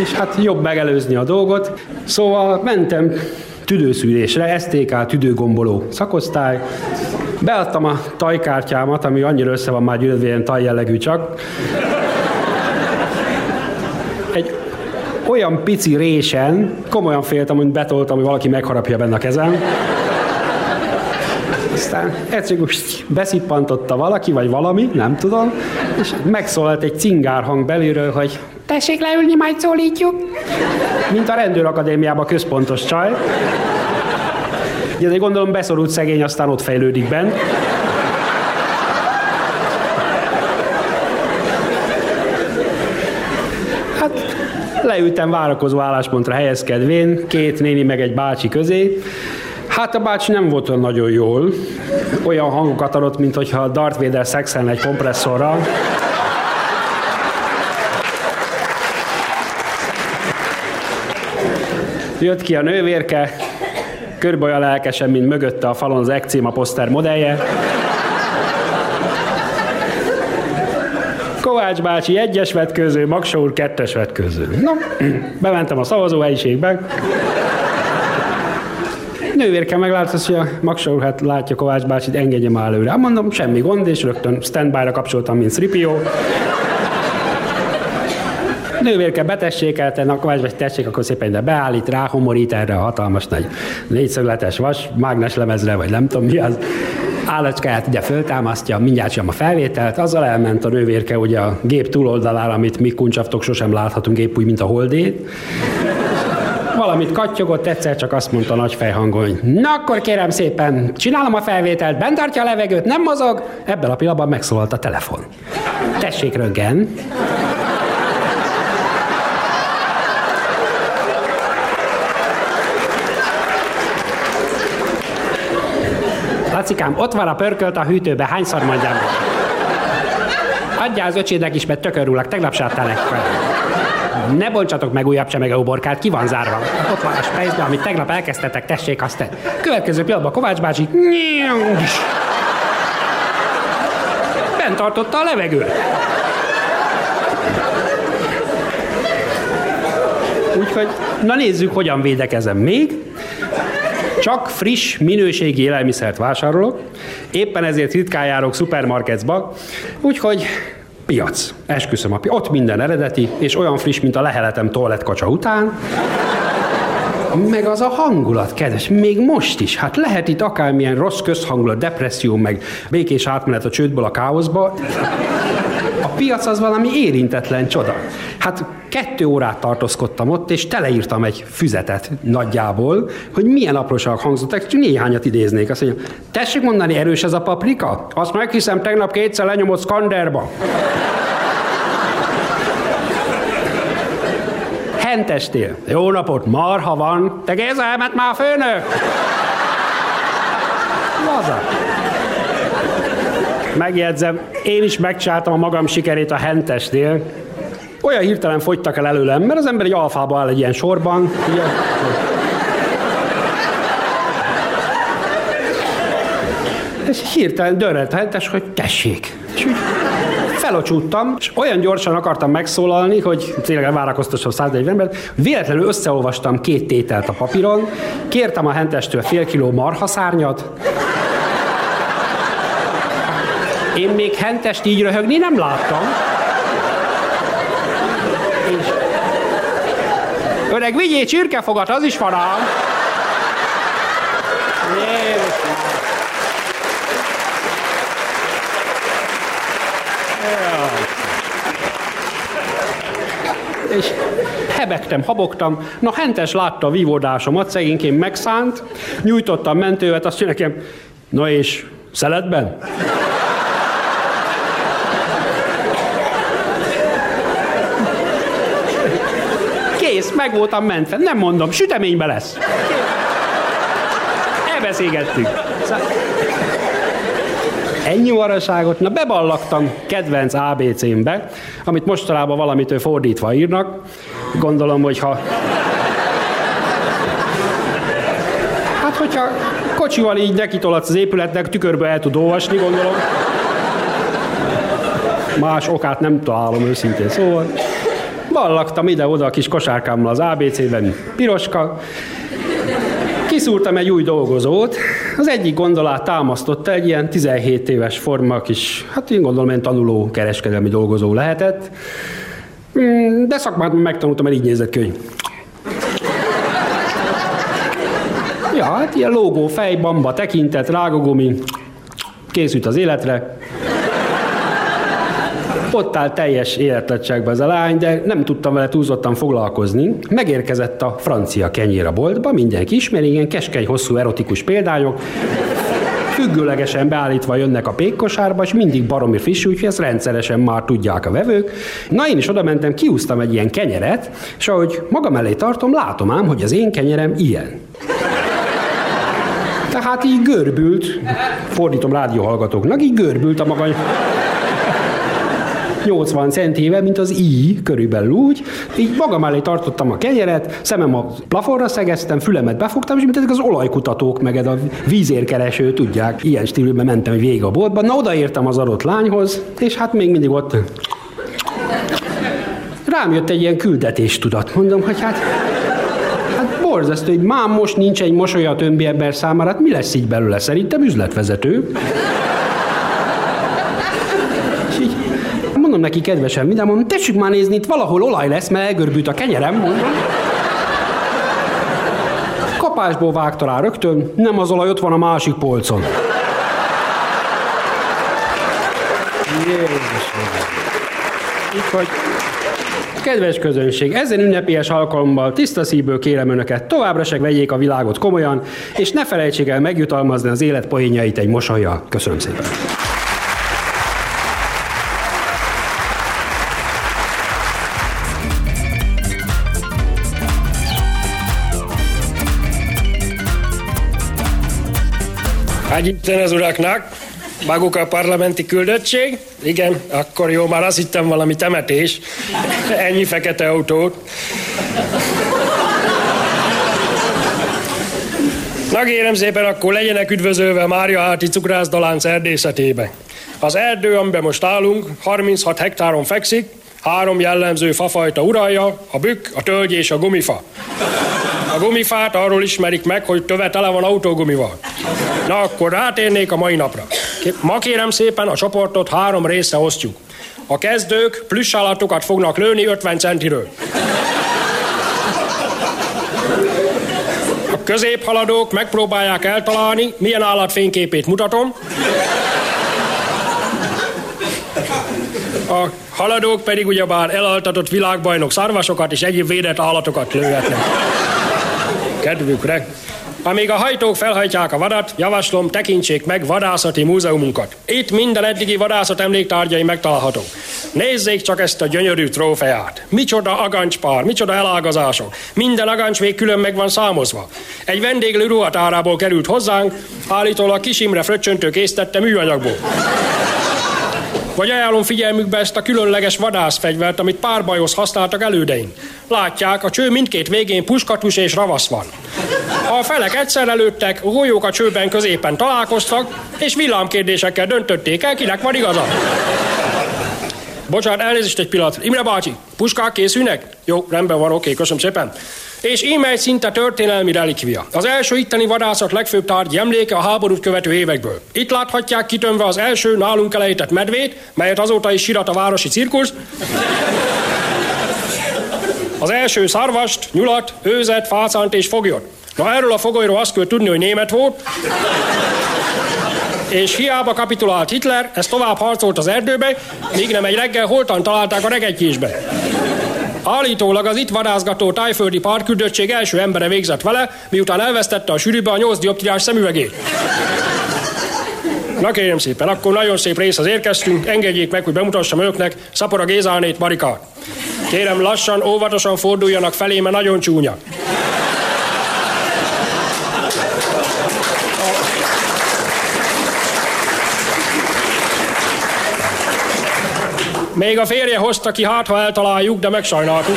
[SPEAKER 20] És hát jobb megelőzni a dolgot. Szóval mentem tüdőszűrésre, STK tüdőgomboló szakosztály. Beadtam a tajkártyámat, ami annyira össze van már gyűlölve, ilyen tajjellegű csak. Egy olyan pici résen, komolyan féltem, hogy betoltam, hogy valaki megharapja benne a kezem. Aztán egyszerűen beszippantotta valaki, vagy valami, nem tudom, és megszólalt egy cingár hang belülről, hogy tessék leülni, majd szólítjuk. Mint a rendőrakadémiában központos csaj. Ugye gondolom beszorult szegény, aztán ott fejlődik bent. Hát leültem várakozó álláspontra helyezkedvén, két néni meg egy bácsi közé. Hát a bácsi nem volt olyan nagyon jól. Olyan hangokat adott, mint hogyha Darth Vader szexelne egy kompresszorral. Jött ki a nővérke, körbe olyan lelkesen, mint mögötte a falon az ekcéma poszter modellje. Kovács bácsi egyes vetköző, Maksa úr kettes vetköző. No, bementem a szavazóhelyiségbe. Nővérke meglátta, hogy a Maksa úr, hát látja Kovács bácsit, engedje már előre. Hát mondom, semmi gond, és rögtön standby-ra kapcsoltam, mint Sripió. Nővérke betessékelte, na Kovács vagy tessék, akkor szépen ide beállít, ráhomorít erre a hatalmas nagy négyszögletes vas, mágnes lemezre, vagy nem tudom mi az állacskáját ide föltámasztja, mindjárt sem a felvételt, azzal elment a nővérke ugye a gép túloldalára, amit mi kuncsaftok sosem láthatunk, épp úgy, mint a holdét. Valamit kattyogott, egyszer csak azt mondta nagy fejhangon, na akkor kérem szépen, csinálom a felvételt, bent tartja a levegőt, nem mozog. Ebben a pillanatban megszólalt a telefon. Tessék röggen. Lacikám, ott van a pörkölt a hűtőbe, hányszor mondjam? Adjál az öcsédnek is, mert tökörülök, tegnap adtál egy Ne bontsatok meg újabb csemege uborkát, ki van zárva. Ott van a spejzbe, amit tegnap elkezdtetek, tessék azt te. Következő pillanatban Kovács bácsi bent tartotta a levegőt. Úgyhogy, na nézzük, hogyan védekezem még. Csak friss, minőségi élelmiszert vásárolok, éppen ezért ritkán járok szupermarketba, úgyhogy piac. Esküszöm a piac. Ott minden eredeti, és olyan friss, mint a leheletem toalettkacsa után. Meg az a hangulat, kedves, még most is. Hát lehet itt akármilyen rossz közhangulat, depresszió, meg békés átmenet a csődből a káoszba. A piac az valami érintetlen csoda. Hát kettő órát tartózkodtam ott, és teleírtam egy füzetet nagyjából, hogy milyen apróság hangzottak, csak néhányat idéznék. Azt mondja, tessék mondani, erős ez a paprika? Azt meghiszem, tegnap kétszer lenyomott skanderba. Hentestél. Jó napot, marha van. Te Géza, elment már főnök? Laza. Megjegyzem, én is megcsáltam a magam sikerét a hentesnél. Olyan hirtelen fogytak el előlem, mert az ember egy alfába áll egy ilyen sorban. Ugye? És hirtelen hentes, hogy tessék. És úgy felocsúttam, és olyan gyorsan akartam megszólalni, hogy tényleg várakoztassam 140 embert, véletlenül összeolvastam két tételt a papíron, kértem a hentestől fél kiló marhaszárnyat, én még hentest így röhögni nem láttam. Öreg, vigyél csirkefogat, az is van ám. És hebegtem, habogtam. Na, Hentes látta a vívódásomat, szegényként megszánt, nyújtottam mentővet, azt mondja nekem, na és szeletben? Meg voltam mentve. Nem mondom, süteménybe lesz. Elbeszélgettük. Ennyi varaságot, na beballagtam kedvenc ABC-mbe, amit mostanában valamitől fordítva írnak. Gondolom, hogy ha... Hát, hogyha kocsival így nekitolatsz az épületnek, tükörbe el tud olvasni, gondolom. Más okát nem találom őszintén, szóval ballagtam ide-oda a kis kosárkámmal az ABC-ben, piroska, kiszúrtam egy új dolgozót, az egyik gondolát támasztotta egy ilyen 17 éves forma kis, hát én gondolom, ilyen tanuló kereskedelmi dolgozó lehetett. Mm, De szakmát megtanultam, mert így nézett hogy Ja, hát ilyen lógó, fej, bamba, tekintet, rágogumi, készült az életre. Ott áll teljes életnagyságban ez a lány, de nem tudtam vele túlzottan foglalkozni. Megérkezett a francia kenyér a boltba, mindenki ismeri, ilyen keskeny, hosszú, erotikus példányok. Függőlegesen beállítva jönnek a pékkosárba, és mindig baromi friss, úgyhogy ezt rendszeresen már tudják a vevők. Na én is oda mentem, kiúztam egy ilyen kenyeret, és ahogy magam elé tartom, látom ám, hogy az én kenyerem ilyen. Tehát így görbült, fordítom rádióhallgatóknak, így görbült a maga 80 centével, mint az i, körülbelül úgy. Így magam elé tartottam a kenyeret, szemem a plafonra szegeztem, fülemet befogtam, és mint ezek az olajkutatók, meg a vízérkereső, tudják, ilyen stílűben mentem végig a boltba. Na, odaértem az adott lányhoz, és hát még mindig ott rám jött egy ilyen küldetés tudat. Mondom, hogy hát, hát borzasztó, hogy már most nincs egy mosolya a többi ember számára, hát mi lesz így belőle? Szerintem üzletvezető. És így mondom neki kedvesen, minden mondom, tessék már nézni, itt valahol olaj lesz, mert elgörbült a kenyerem, mondom. Kapásból vágta rá rögtön, nem az olaj, ott van a másik polcon. Jézusom. Kedves közönség, ezen ünnepélyes alkalommal tiszta szívből kérem Önöket, továbbra se vegyék a világot komolyan, és ne felejtsék el megjutalmazni az élet poénjait egy mosolyjal. Köszönöm szépen.
[SPEAKER 21] Hágy Isten az uraknak, maguk a parlamenti küldöttség? Igen, akkor jó, már azt hittem valami temetés. Ennyi fekete autót. Na kérem szépen, akkor legyenek üdvözölve Mária Háti cukrászdalánc erdészetében. Az erdő, amiben most állunk, 36 hektáron fekszik, három jellemző fafajta uralja, a bükk, a tölgy és a gumifa. A gumifát arról ismerik meg, hogy töve tele van autógumival. Na akkor rátérnék a mai napra. Ma kérem szépen a csoportot három részre osztjuk. A kezdők plusz állatokat fognak lőni 50 centiről. A középhaladók megpróbálják eltalálni, milyen állat fényképét mutatom. A haladók pedig ugyebár elaltatott világbajnok szarvasokat és egyéb védett állatokat lőhetnek. Kedvükre. Amíg a hajtók felhajtják a vadat, javaslom, tekintsék meg vadászati múzeumunkat. Itt minden eddigi vadászat emléktárgyai megtalálhatók. Nézzék csak ezt a gyönyörű trófeát. Micsoda agancspár, micsoda elágazások. Minden agancs még külön meg van számozva. Egy vendéglő ruhatárából került hozzánk, állítólag Kis Imre fröccsöntő készítette műanyagból. Vagy ajánlom figyelmükbe ezt a különleges vadászfegyvert, amit párbajhoz használtak elődeink. Látják, a cső mindkét végén puskatus és ravasz van. A felek egyszerre lőttek, a golyók a csőben középen találkoztak, és villámkérdésekkel döntötték el, kinek van igaza. Bocsánat, elnézést egy pillanat. Imre bácsi, puskák készülnek? Jó, rendben van, oké, köszönöm szépen. És íme szinte történelmi relikvia. Az első itteni vadászat legfőbb tárgy emléke a háborút követő évekből. Itt láthatják kitömve az első nálunk elejtett medvét, melyet azóta is sirat a városi cirkusz. Az első szarvast, nyulat, őzet, fácánt és foglyot. Na erről a fogolyról azt kell tudni, hogy német volt, és hiába kapitulált Hitler, ez tovább harcolt az erdőbe, míg nem egy reggel holtan találták a regegykésbe. Állítólag az itt vadászgató tájföldi partküldöttség első embere végzett vele, miután elvesztette a sűrűbe a 8 dioptriás szemüvegét. Na kérem szépen, akkor nagyon szép részhez érkeztünk, engedjék meg, hogy bemutassam önöknek Szapora Gézánét Marikát. Kérem lassan, óvatosan forduljanak felé, mert nagyon csúnya. Még a férje hozta ki, hát ha eltaláljuk, de megsajnáltuk.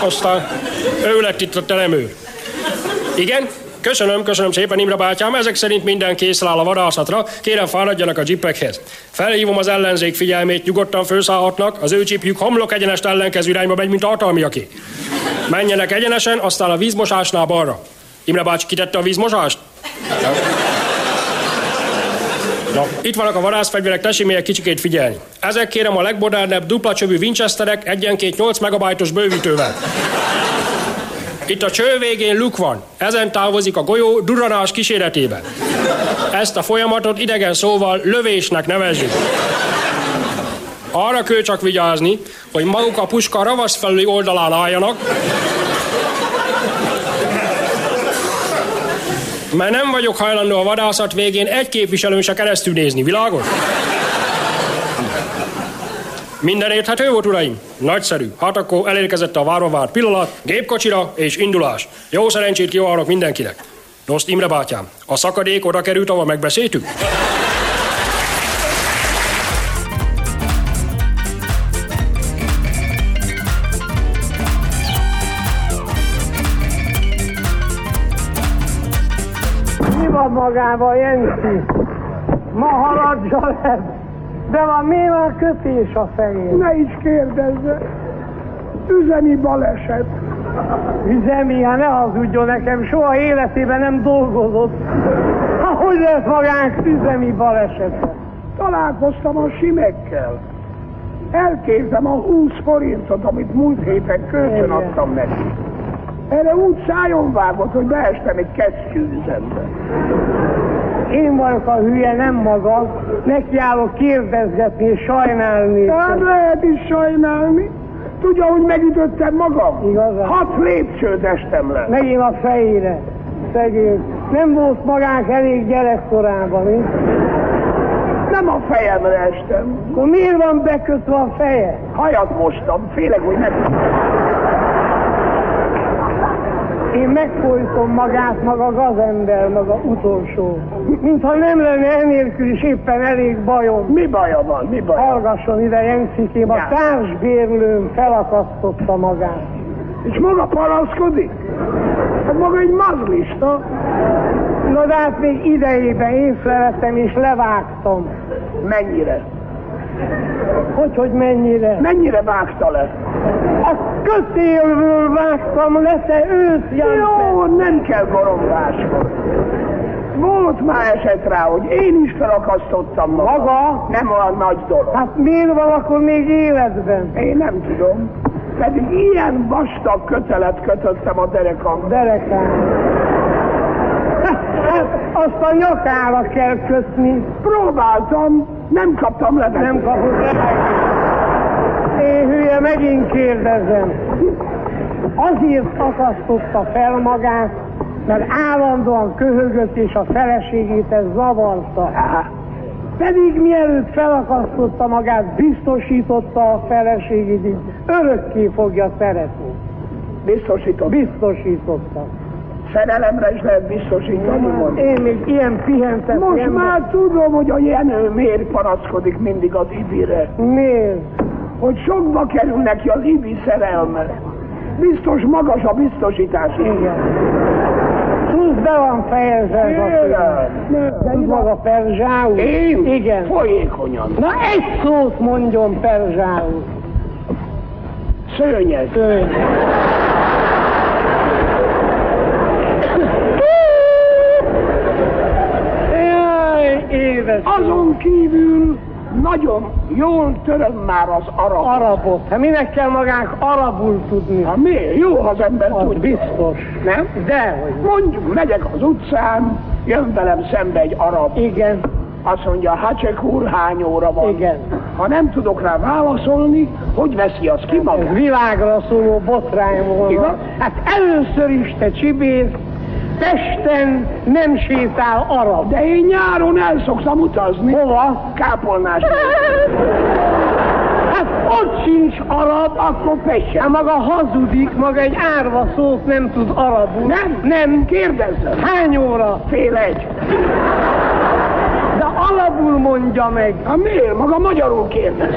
[SPEAKER 21] Aztán ő lett itt a teremő. Igen? Köszönöm, köszönöm szépen, Imre bátyám. Ezek szerint minden készen áll a vadászatra. Kérem, fáradjanak a dzsipekhez. Felhívom az ellenzék figyelmét, nyugodtan főszállhatnak. Az ő csipjük homlok egyenest ellenkező irányba megy, mint a hatalmiaké. Menjenek egyenesen, aztán a vízmosásnál balra. Imre bácsi kitette a vízmosást? Na, itt vannak a vadászfegyverek, tessék még egy kicsikét figyelni. Ezek kérem a legmodernebb dupla csövű Winchesterek egyenként 8 megabajtos bővítővel. Itt a cső végén luk van. Ezen távozik a golyó duranás kíséretében. Ezt a folyamatot idegen szóval lövésnek nevezzük. Arra kell csak vigyázni, hogy maguk a puska ravasz felüli oldalán álljanak, mert nem vagyok hajlandó a vadászat végén egy képviselőn se keresztül nézni, világos? Minden érthető volt, uraim? Nagyszerű. Hát akkor elérkezett a várva várt pillanat, gépkocsira és indulás. Jó szerencsét kívánok mindenkinek. Noszt Imre bátyám, a szakadék oda került, ahol megbeszéltük?
[SPEAKER 22] Magában, Jenci? Ma haladja le. De van mi van kötés a fején?
[SPEAKER 23] Ne is kérdezze. Üzemi baleset.
[SPEAKER 22] Üzemi, hát ne hazudjon nekem, soha életében nem dolgozott. Hát hogy lesz magánk üzemi baleset?
[SPEAKER 23] Találkoztam a simekkel. Elképzem a 20 forintot, amit múlt héten kölcsön adtam neki. Erre úgy szájon vágott, hogy beestem egy kesztyűzembe.
[SPEAKER 22] Én vagyok a hülye, nem maga. Nekiállok kérdezgetni és sajnálni.
[SPEAKER 23] Hát lehet is sajnálni. Tudja, hogy megütöttem magam?
[SPEAKER 22] Igazán.
[SPEAKER 23] Hat lépcsőt estem le.
[SPEAKER 22] Megint a fejére. Szegény. Nem volt magánk elég gyerekkorában, mi?
[SPEAKER 23] Nem a fejemre estem.
[SPEAKER 22] Akkor miért van bekötve a feje?
[SPEAKER 23] Hajat mostam, félek, hogy meg...
[SPEAKER 22] Én megfolytom magát, maga gazember, maga utolsó. Mintha nem lenne enélkül is éppen elég bajom.
[SPEAKER 23] Mi baja van, mi baja?
[SPEAKER 22] Hallgasson ide, Jencikém, a
[SPEAKER 23] Ja.
[SPEAKER 22] társbérlőm felakasztotta magát.
[SPEAKER 23] És maga panaszkodik? Hát maga egy mazlista.
[SPEAKER 22] Na de hát még idejében észrevettem és levágtam.
[SPEAKER 23] Mennyire?
[SPEAKER 22] Hogy, hogy mennyire?
[SPEAKER 23] Mennyire vágta le?
[SPEAKER 22] A kötélből vágtam le, te ősz,
[SPEAKER 23] Jó, nem kell goromgáskodni. Volt már eset rá, hogy én is felakasztottam magam.
[SPEAKER 22] Maga?
[SPEAKER 23] Nem olyan nagy dolog.
[SPEAKER 22] Hát miért van akkor még életben?
[SPEAKER 23] Én nem tudom. Pedig ilyen vastag kötelet kötöttem a derekam.
[SPEAKER 22] Derekám. Hát azt a nyakára kell kötni.
[SPEAKER 23] Próbáltam, nem kaptam le.
[SPEAKER 22] Nem kapott le. Én hülye, megint kérdezem. Azért akasztotta fel magát, mert állandóan köhögött és a feleségét ez zavarta. Pedig mielőtt felakasztotta magát, biztosította a feleségét, így örökké fogja szeretni.
[SPEAKER 23] Biztosított.
[SPEAKER 22] Biztosította.
[SPEAKER 23] Szerelemre is lehet biztosítani. mondom.
[SPEAKER 22] Én még ilyen pihentem.
[SPEAKER 23] Most már tudom, hogy a Jenő miért panaszkodik mindig az Ibire.
[SPEAKER 22] Miért?
[SPEAKER 23] Hogy sokba kerül neki az Ibi szerelme. Biztos magas a biztosítás.
[SPEAKER 22] Igen. Plusz be van fejezve
[SPEAKER 23] Igen.
[SPEAKER 22] Maga perzsául?
[SPEAKER 23] Én?
[SPEAKER 22] Igen.
[SPEAKER 23] Folyékonyan.
[SPEAKER 22] Na egy szót mondjon perzsául.
[SPEAKER 23] Szőnyeg.
[SPEAKER 22] Szőnyeg. Jaj.
[SPEAKER 23] Azon kívül nagyon jól töröm már az arab.
[SPEAKER 22] Arabot. Hát minek kell magánk arabul tudni?
[SPEAKER 23] Hát miért? Jó, ha az ember
[SPEAKER 22] Az
[SPEAKER 23] tudja.
[SPEAKER 22] biztos.
[SPEAKER 23] Nem?
[SPEAKER 22] De, hogy
[SPEAKER 23] Mondjuk, megyek az utcán, jön velem szembe egy arab.
[SPEAKER 22] Igen.
[SPEAKER 23] Azt mondja, Hacsek úr, hány óra van?
[SPEAKER 22] Igen.
[SPEAKER 23] Ha nem tudok rá válaszolni, hogy veszi az ki
[SPEAKER 22] Ez
[SPEAKER 23] magát?
[SPEAKER 22] világra szóló botrány volna.
[SPEAKER 23] Igaz?
[SPEAKER 22] Hát először is te csibész, Pesten nem sétál arab.
[SPEAKER 23] De én nyáron el szoktam utazni.
[SPEAKER 22] Hova?
[SPEAKER 23] Kápolnás.
[SPEAKER 22] Hát ott sincs arab,
[SPEAKER 23] Akkor Pesten.
[SPEAKER 22] hát maga hazudik, maga egy árva szót nem tud arabul.
[SPEAKER 23] Nem?
[SPEAKER 22] Nem.
[SPEAKER 23] Kérdezzem.
[SPEAKER 22] Hány óra?
[SPEAKER 23] Fél egy.
[SPEAKER 22] De alapul mondja meg.
[SPEAKER 23] Hát miért? Maga magyarul kérdez.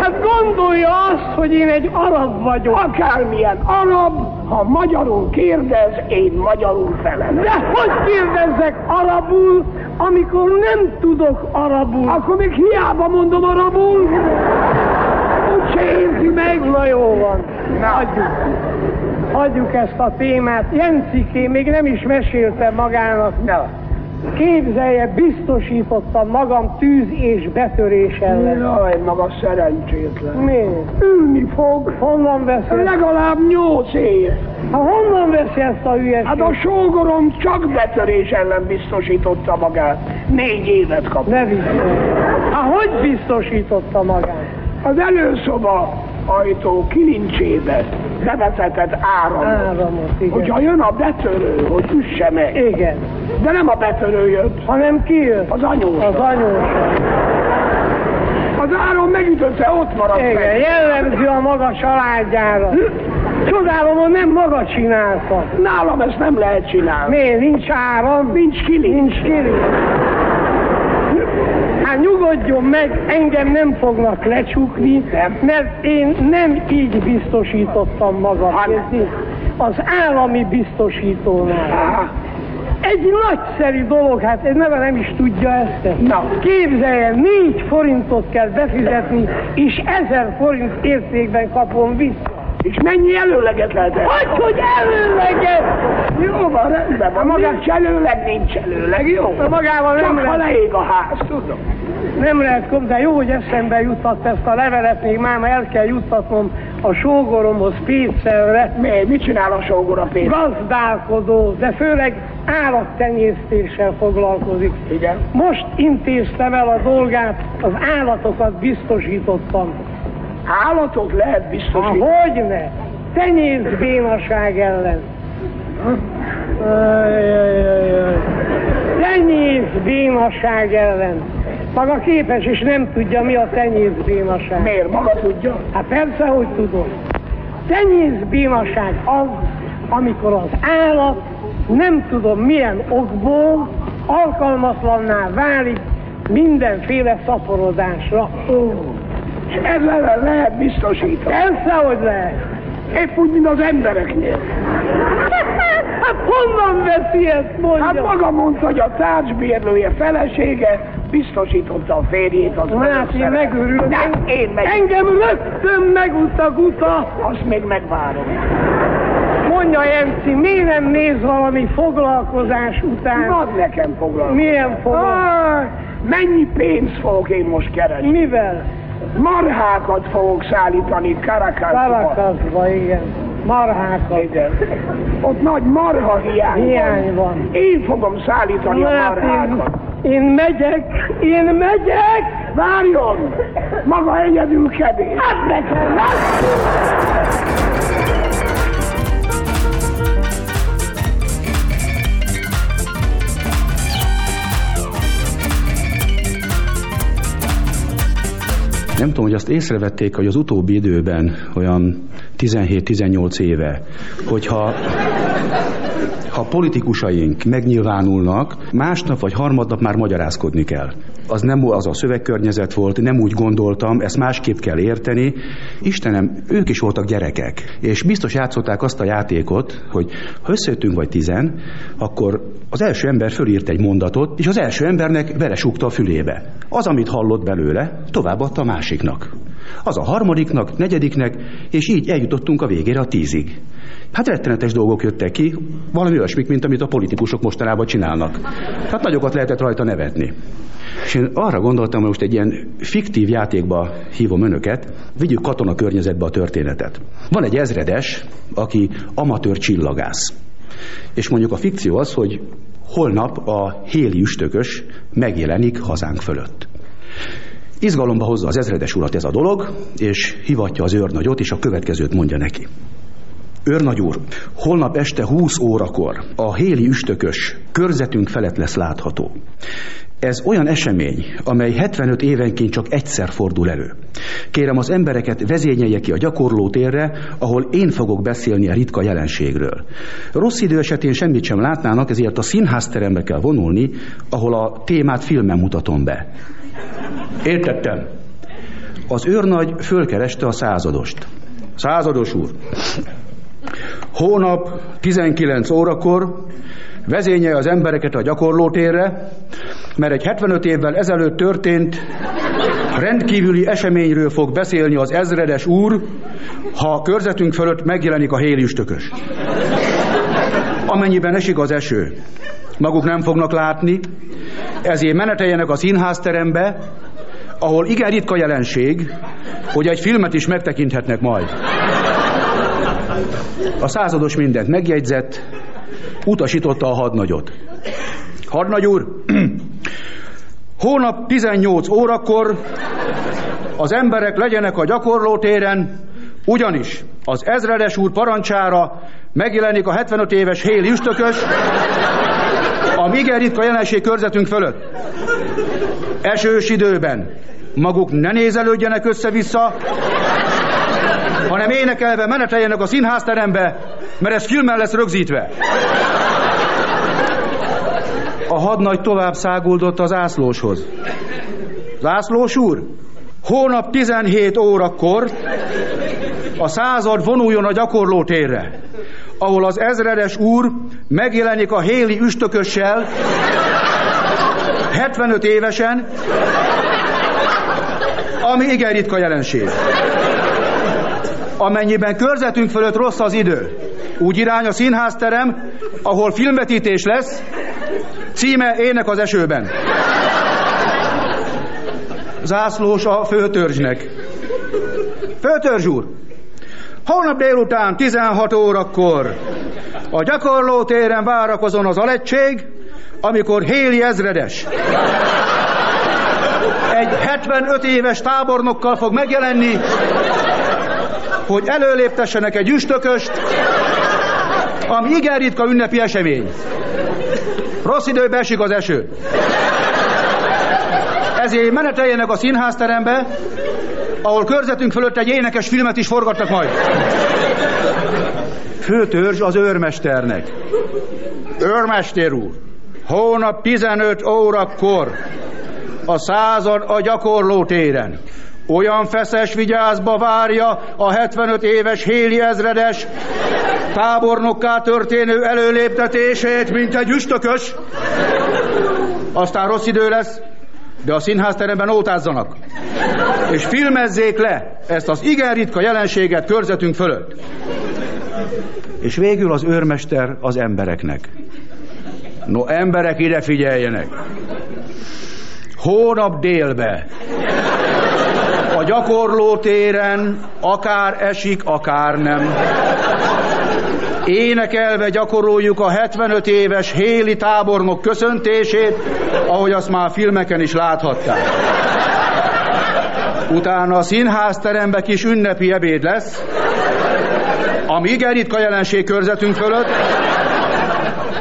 [SPEAKER 22] Hát gondolja azt, hogy én egy arab vagyok.
[SPEAKER 23] Akármilyen arab, ha magyarul kérdez, én magyarul felelek.
[SPEAKER 22] De hogy kérdezzek arabul, amikor nem tudok arabul?
[SPEAKER 23] Akkor még hiába mondom arabul. Úgyse érti meg.
[SPEAKER 22] Na jó van, hagyjuk. Hagyjuk ezt a témát. Jenciké még nem is meséltem magának.
[SPEAKER 23] Na.
[SPEAKER 22] Képzelje, biztosítottam magam tűz és betörés ellen.
[SPEAKER 23] Jaj, maga szerencsétlen.
[SPEAKER 22] Miért?
[SPEAKER 23] Ülni fog.
[SPEAKER 22] Honnan veszi?
[SPEAKER 23] Legalább nyolc év.
[SPEAKER 22] Ha honnan veszi ezt a hülyeséget?
[SPEAKER 23] Hát a sógorom csak betörés ellen biztosította magát. Négy évet kapott.
[SPEAKER 22] Ne viccelj. Hát hogy biztosította magát?
[SPEAKER 23] Az előszoba ajtó kilincsébe bevezetett áramot.
[SPEAKER 22] Áramot, igen.
[SPEAKER 23] Hogyha jön a betörő, hogy üsse meg.
[SPEAKER 22] Igen.
[SPEAKER 23] De nem a betörő jött,
[SPEAKER 22] Hanem ki jött?
[SPEAKER 23] az anyós.
[SPEAKER 22] Az anyós.
[SPEAKER 23] Az áram megütötte, ott maradt
[SPEAKER 22] Igen,
[SPEAKER 23] meg.
[SPEAKER 22] jellemző a maga családjára. Csodálom, hogy nem maga csinálta.
[SPEAKER 23] Nálam ezt nem lehet csinálni.
[SPEAKER 22] Miért? Nincs áram?
[SPEAKER 23] Nincs kilincs.
[SPEAKER 22] Nincs kilincs. Hát nyugodjon meg, engem nem fognak lecsukni, mert én nem így biztosítottam magam. érti? Az állami biztosítónál. Egy nagyszerű dolog, hát egy neve nem is tudja ezt.
[SPEAKER 23] Na.
[SPEAKER 22] Képzelje, négy forintot kell befizetni, és ezer forint értékben kapom vissza.
[SPEAKER 23] És mennyi előleget lehet el?
[SPEAKER 22] Hogy, hogy előleget?
[SPEAKER 23] Jó van, rendben van. Maga előleg nincs előleg, jó?
[SPEAKER 22] De magával nem
[SPEAKER 23] Csak ha
[SPEAKER 22] lehet.
[SPEAKER 23] leég a ház, tudom.
[SPEAKER 22] Nem lehet de jó, hogy eszembe jutott ezt a levelet, még máma el kell juttatnom a sógoromhoz Pécelre.
[SPEAKER 23] Mi, mit csinál a sógor a pénz?
[SPEAKER 22] Gazdálkodó, de főleg állattenyésztéssel foglalkozik.
[SPEAKER 23] Igen.
[SPEAKER 22] Most intéztem el a dolgát, az állatokat biztosítottam.
[SPEAKER 23] Állatot lehet biztosítani.
[SPEAKER 22] hogyne? Tenyészbénaság ellen. Ajajajaj. Tenyészbénaság ellen. Maga képes és nem tudja, mi a tenyészbénaság.
[SPEAKER 23] Miért? Maga tudja?
[SPEAKER 22] Hát persze, hogy tudom. Tenyészbénaság az, amikor az állat nem tudom milyen okból alkalmatlanná válik mindenféle szaporodásra.
[SPEAKER 23] Ó, és ezzel lehet biztosítani.
[SPEAKER 22] Persze, hogy lehet.
[SPEAKER 23] Épp úgy, mint az embereknél.
[SPEAKER 22] Hát honnan veszi ezt, mondja?
[SPEAKER 23] Hát maga mondta, hogy a tárcsbérlője felesége biztosította a férjét az
[SPEAKER 22] Hát én megőrülök.
[SPEAKER 23] Nem, én meg.
[SPEAKER 22] Engem rögtön megutta guta.
[SPEAKER 23] Azt még megvárom.
[SPEAKER 22] Mondja Jenci, miért nem néz valami foglalkozás után?
[SPEAKER 23] Ad nekem foglalkozni.
[SPEAKER 22] Milyen foglalkozás?
[SPEAKER 23] Ah, mennyi pénzt fogok én most keresni?
[SPEAKER 22] Mivel?
[SPEAKER 23] Marhákat fogok szállítani Karakaszba.
[SPEAKER 22] Karakaszba, igen. Marhákat.
[SPEAKER 23] Igen. Ott nagy marha hiány,
[SPEAKER 22] Hiány van.
[SPEAKER 23] Én fogom szállítani a
[SPEAKER 22] Hát én,
[SPEAKER 23] marhákat.
[SPEAKER 22] én megyek, én megyek.
[SPEAKER 23] Várjon! Maga egyedül kevés.
[SPEAKER 22] Hát nekem,
[SPEAKER 24] Nem tudom, hogy azt észrevették, hogy az utóbbi időben, olyan 17-18 éve, hogyha ha politikusaink megnyilvánulnak, másnap vagy harmadnap már magyarázkodni kell. Az nem az a szövegkörnyezet volt, nem úgy gondoltam, ezt másképp kell érteni. Istenem, ők is voltak gyerekek, és biztos játszották azt a játékot, hogy ha összejöttünk vagy tizen, akkor az első ember fölírt egy mondatot, és az első embernek vele súgta a fülébe. Az, amit hallott belőle, továbbadta a másiknak. Az a harmadiknak, negyediknek, és így eljutottunk a végére a tízig. Hát rettenetes dolgok jöttek ki, valami olyasmik, mint amit a politikusok mostanában csinálnak. Hát nagyokat lehetett rajta nevetni. És én arra gondoltam, hogy most egy ilyen fiktív játékba hívom önöket, vigyük katona környezetbe a történetet. Van egy ezredes, aki amatőr csillagász. És mondjuk a fikció az, hogy holnap a héli üstökös megjelenik hazánk fölött. Izgalomba hozza az ezredes urat ez a dolog, és hivatja az őrnagyot, és a következőt mondja neki. Őrnagy úr, holnap este 20 órakor a héli üstökös körzetünk felett lesz látható. Ez olyan esemény, amely 75 évenként csak egyszer fordul elő. Kérem az embereket vezényelje ki a gyakorlótérre, ahol én fogok beszélni a ritka jelenségről. Rossz idő esetén semmit sem látnának, ezért a színházterembe kell vonulni, ahol a témát filmen mutatom be. Értettem. Az őrnagy fölkereste a századost. Százados úr, hónap 19 órakor vezényelje az embereket a gyakorlótérre, mert egy 75 évvel ezelőtt történt rendkívüli eseményről fog beszélni az ezredes úr, ha a körzetünk fölött megjelenik a héliüstökös. Amennyiben esik az eső, maguk nem fognak látni, ezért meneteljenek a színházterembe, ahol igen ritka jelenség, hogy egy filmet is megtekinthetnek majd. A százados mindent megjegyzett, utasította a hadnagyot. Hadnagy úr, hónap 18 órakor az emberek legyenek a gyakorlótéren, ugyanis az ezredes úr parancsára megjelenik a 75 éves Héli üstökös, igen ritka jelenség körzetünk fölött. Esős időben maguk ne nézelődjenek össze-vissza, hanem énekelve meneteljenek a színházterembe, mert ez filmen lesz rögzítve. A hadnagy tovább száguldott az ászlóshoz. Zászlós úr, hónap 17 órakor a század vonuljon a gyakorlótérre, ahol az ezredes úr megjelenik a Héli üstökössel, 75 évesen, ami igen ritka jelenség. Amennyiben körzetünk fölött rossz az idő, úgy irány a színházterem, ahol filmvetítés lesz, címe Ének az esőben. Zászlós a főtörzsnek. Főtörzs úr, holnap délután 16 órakor a gyakorlótéren várakozon az alegység, amikor Héli ezredes egy 75 éves tábornokkal fog megjelenni, hogy előléptessenek egy üstököst, ami igen ritka ünnepi esemény. Rossz időbe esik az eső. Ezért meneteljenek a színházterembe, ahol körzetünk fölött egy énekes filmet is forgatnak majd. Főtörzs az őrmesternek. Őrmester úr, hónap 15 órakor a század a gyakorló téren. Olyan feszes vigyázba várja a 75 éves Héli ezredes tábornokká történő előléptetését, mint egy üstökös. Aztán rossz idő lesz, de a színházteremben ótázzanak. És filmezzék le ezt az igen ritka jelenséget körzetünk fölött. És végül az őrmester az embereknek. No, emberek ide figyeljenek. Hónap délbe a gyakorlótéren akár esik, akár nem. Énekelve gyakoroljuk a 75 éves Héli tábornok köszöntését, ahogy azt már filmeken is láthatták. Utána a színházterembe kis ünnepi ebéd lesz, ami igen ritka jelenség körzetünk fölött,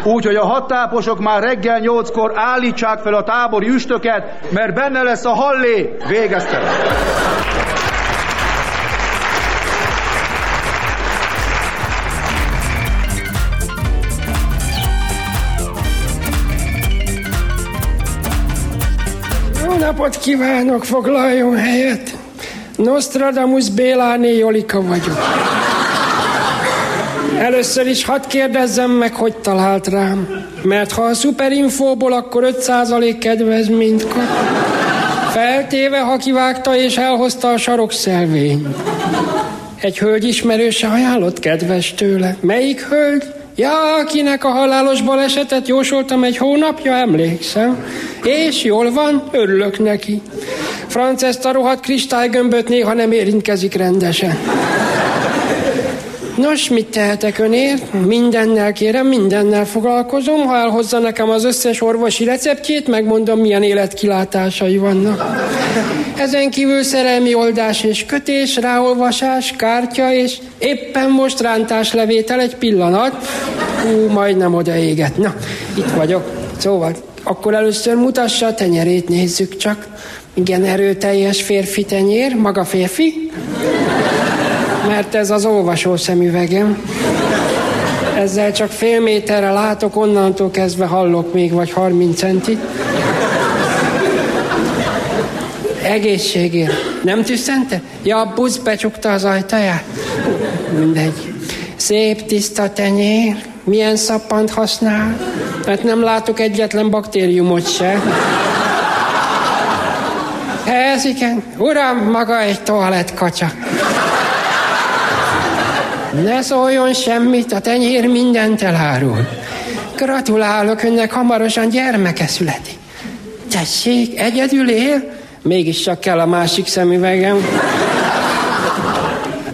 [SPEAKER 24] Úgyhogy a hattáposok már reggel nyolckor állítsák fel a tábori üstöket, mert benne lesz a hallé. Végeztem.
[SPEAKER 25] Napot kívánok, foglaljon helyet! Nostradamus Béláné Jolika vagyok. Először is hadd kérdezzem meg, hogy talált rám. Mert ha a szuperinfóból, akkor 5% kedvezményt kap. Feltéve, ha kivágta és elhozta a sarokszelvényt. Egy hölgy ismerőse ajánlott kedves tőle. Melyik hölgy? Ja, akinek a halálos balesetet jósoltam egy hónapja, emlékszem. És jól van, örülök neki. Franc ezt a rohadt kristálygömböt néha nem érintkezik rendesen. Nos, mit tehetek önért? Mindennel kérem, mindennel foglalkozom. Ha elhozza nekem az összes orvosi receptjét, megmondom, milyen életkilátásai vannak. Ezen kívül szerelmi oldás és kötés, ráolvasás, kártya, és éppen most rántáslevétel egy pillanat. Hú, majdnem odaégett. Na, itt vagyok. Szóval, akkor először mutassa a tenyerét, nézzük csak. Igen, erőteljes férfi tenyér, maga férfi? Mert ez az olvasó szemüvegem. Ezzel csak fél méterre látok, onnantól kezdve hallok még vagy 30 centi. Egészségért. Nem tüsszente? Ja, a busz becsukta az ajtaját. Mindegy. Szép, tiszta tenyér. Milyen szappant használ? Hát nem látok egyetlen baktériumot se. Ez igen. Uram, maga egy toalett kacsa. Ne szóljon semmit, a tenyér mindent elárul. Gratulálok önnek, hamarosan gyermeke születik. Tessék, egyedül él? Mégis csak kell a másik szemüvegem.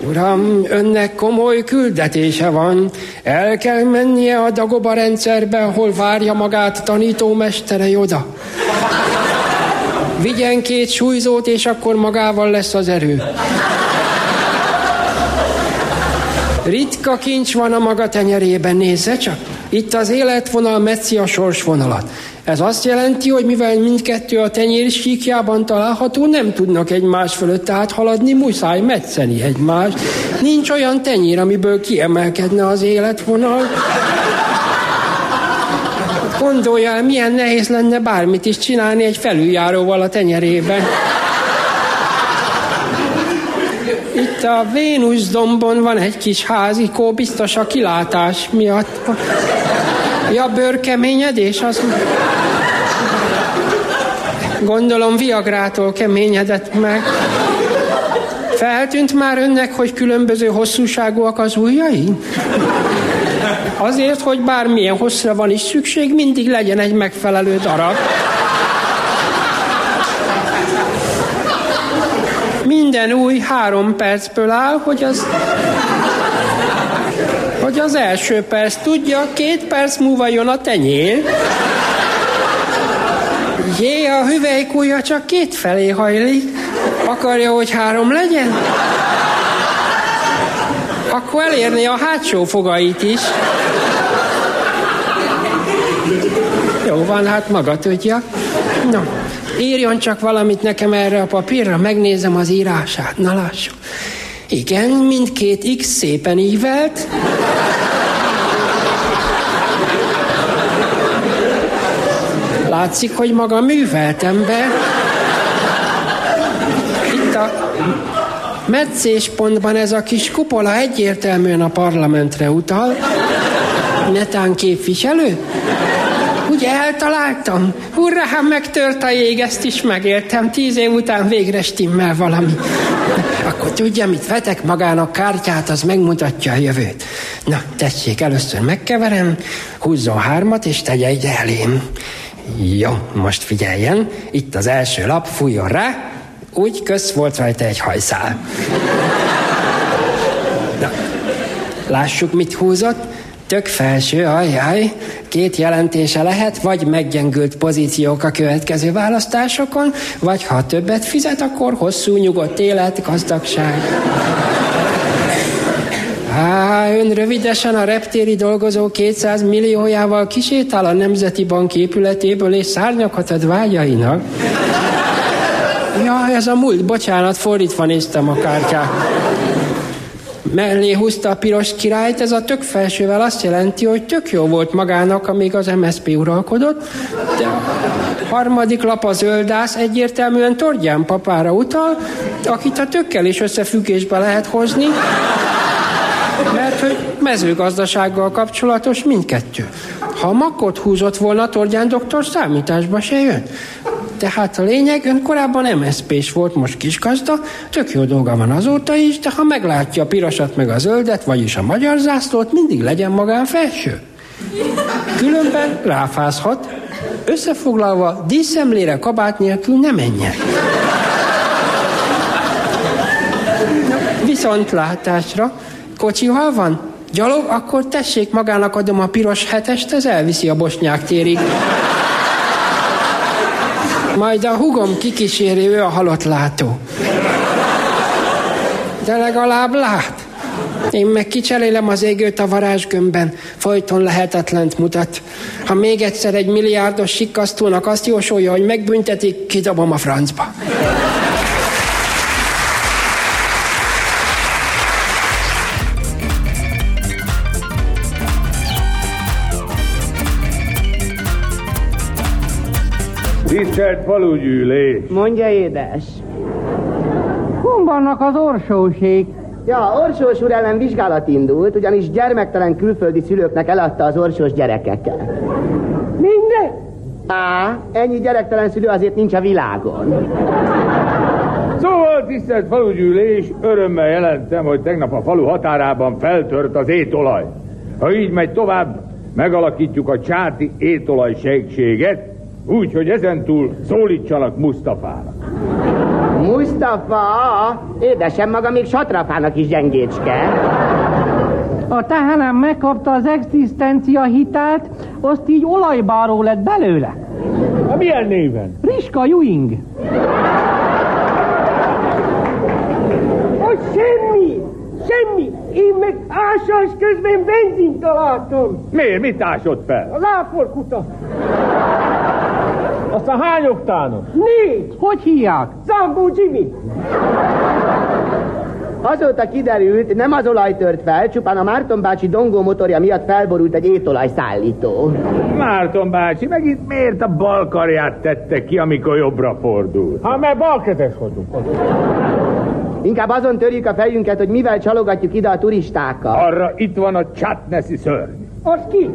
[SPEAKER 25] Uram, önnek komoly küldetése van. El kell mennie a Dagoba rendszerbe, ahol várja magát tanítómestere Joda. Vigyen két súlyzót, és akkor magával lesz az erő. Ritka kincs van a maga tenyerében, nézze csak. Itt az életvonal metszi a sorsvonalat. Ez azt jelenti, hogy mivel mindkettő a tenyér síkjában található, nem tudnak egymás fölött áthaladni, muszáj metszeni egymást. Nincs olyan tenyér, amiből kiemelkedne az életvonal. Gondolja milyen nehéz lenne bármit is csinálni egy felüljáróval a tenyerében. Itt a Vénusz dombon van egy kis házikó, biztos a kilátás miatt. Ja, bőrkeményedés az... Gondolom Viagrától keményedett meg. Feltűnt már önnek, hogy különböző hosszúságúak az ujjai? Azért, hogy bármilyen hosszra van is szükség, mindig legyen egy megfelelő darab. Minden új három percből áll, hogy az hogy az első perc tudja, két perc múlva jön a tenyér. Jé, a hüvelykúja csak két felé hajlik. Akarja, hogy három legyen? Akkor elérni a hátsó fogait is. Jó van, hát maga tudja. No, írjon csak valamit nekem erre a papírra, megnézem az írását. Na lássuk. Igen, mindkét X szépen ívelt. Látszik, hogy maga művelt ember. Itt a meccéspontban ez a kis kupola egyértelműen a parlamentre utal. Netán képviselő? Ugye eltaláltam? Hurrá, hát megtört a jég, ezt is megértem. Tíz év után végre stimmel valami. Akkor tudja, mit vetek magának kártyát, az megmutatja a jövőt. Na, tessék, először megkeverem, húzzon hármat, és tegye ide elém. Jó, most figyeljen, itt az első lap, fújjon rá, úgy köz volt rajta egy hajszál. Na, lássuk, mit húzott. Tök felső, ajjaj, két jelentése lehet, vagy meggyengült pozíciók a következő választásokon, vagy ha többet fizet, akkor hosszú, nyugodt élet, gazdagság. Há, ön rövidesen a reptéri dolgozó 200 milliójával kisétál a Nemzeti Bank épületéből, és szárnyakat ad vágyainak. Ja, ez a múlt, bocsánat, fordítva néztem a kártyát. Mellé húzta a piros királyt, ez a tök felsővel azt jelenti, hogy tök jó volt magának, amíg az MSZP uralkodott, de a harmadik lap a zöldász egyértelműen Tordján papára utal, akit a tökkel is összefüggésbe lehet hozni, mert hogy mezőgazdasággal kapcsolatos mindkettő. Ha makot húzott volna, Tordján doktor számításba se jön. Tehát a lényeg, ön korábban MSZP-s volt, most kisgazda, tök jó dolga van azóta is, de ha meglátja a pirosat meg a zöldet, vagyis a magyar zászlót, mindig legyen magán felső. Különben ráfázhat, összefoglalva díszemlére kabát nélkül nem menjen. Viszontlátásra, kocsi hol van? Gyalog, akkor tessék magának adom a piros hetest, ez elviszi a bosnyák térig. Majd a hugom kikíséri, ő a halott látó. De legalább lát. Én meg kicserélem az égőt a varázsgömbben, folyton lehetetlent mutat. Ha még egyszer egy milliárdos sikkasztónak azt jósolja, hogy megbüntetik, kidobom a francba.
[SPEAKER 26] Tisztelt falugyűlés!
[SPEAKER 27] Mondja, édes.
[SPEAKER 28] Hon vannak az orsósék?
[SPEAKER 27] Ja, Orsós úr ellen vizsgálat indult, ugyanis gyermektelen külföldi szülőknek eladta az orsós gyerekeket.
[SPEAKER 28] Minden?
[SPEAKER 27] Á, ennyi gyerektelen szülő azért nincs a világon.
[SPEAKER 26] Szóval, tisztelt falugyűlés, örömmel jelentem, hogy tegnap a falu határában feltört az étolaj. Ha így megy tovább, megalakítjuk a csáti étolaj segséget, úgy, hogy ezentúl szólítsanak Mustafának.
[SPEAKER 27] Mustafa, édesem maga még satrafának is gyengécske.
[SPEAKER 28] A tehenem megkapta az egzisztencia hitelt, azt így olajbáró lett belőle.
[SPEAKER 26] A milyen néven?
[SPEAKER 28] Riska Juing.
[SPEAKER 29] Hogy semmi, semmi. Én meg ásás közben benzint találtam.
[SPEAKER 26] Miért? Mit ásott fel?
[SPEAKER 29] A láporkuta.
[SPEAKER 26] Aztán hány oktánon?
[SPEAKER 29] Négy.
[SPEAKER 28] Hogy hívják?
[SPEAKER 29] Zambó Jimmy.
[SPEAKER 27] Azóta kiderült, nem az olaj tört fel, csupán a Márton bácsi dongó motorja miatt felborult egy étolajszállító.
[SPEAKER 26] Márton bácsi, megint miért a bal karját tette ki, amikor jobbra fordult?
[SPEAKER 29] Hát mert balkezes vagyunk.
[SPEAKER 27] Inkább azon törjük a fejünket, hogy mivel csalogatjuk ide a turistákat.
[SPEAKER 26] Arra itt van a csatneszi szörny.
[SPEAKER 29] Az ki?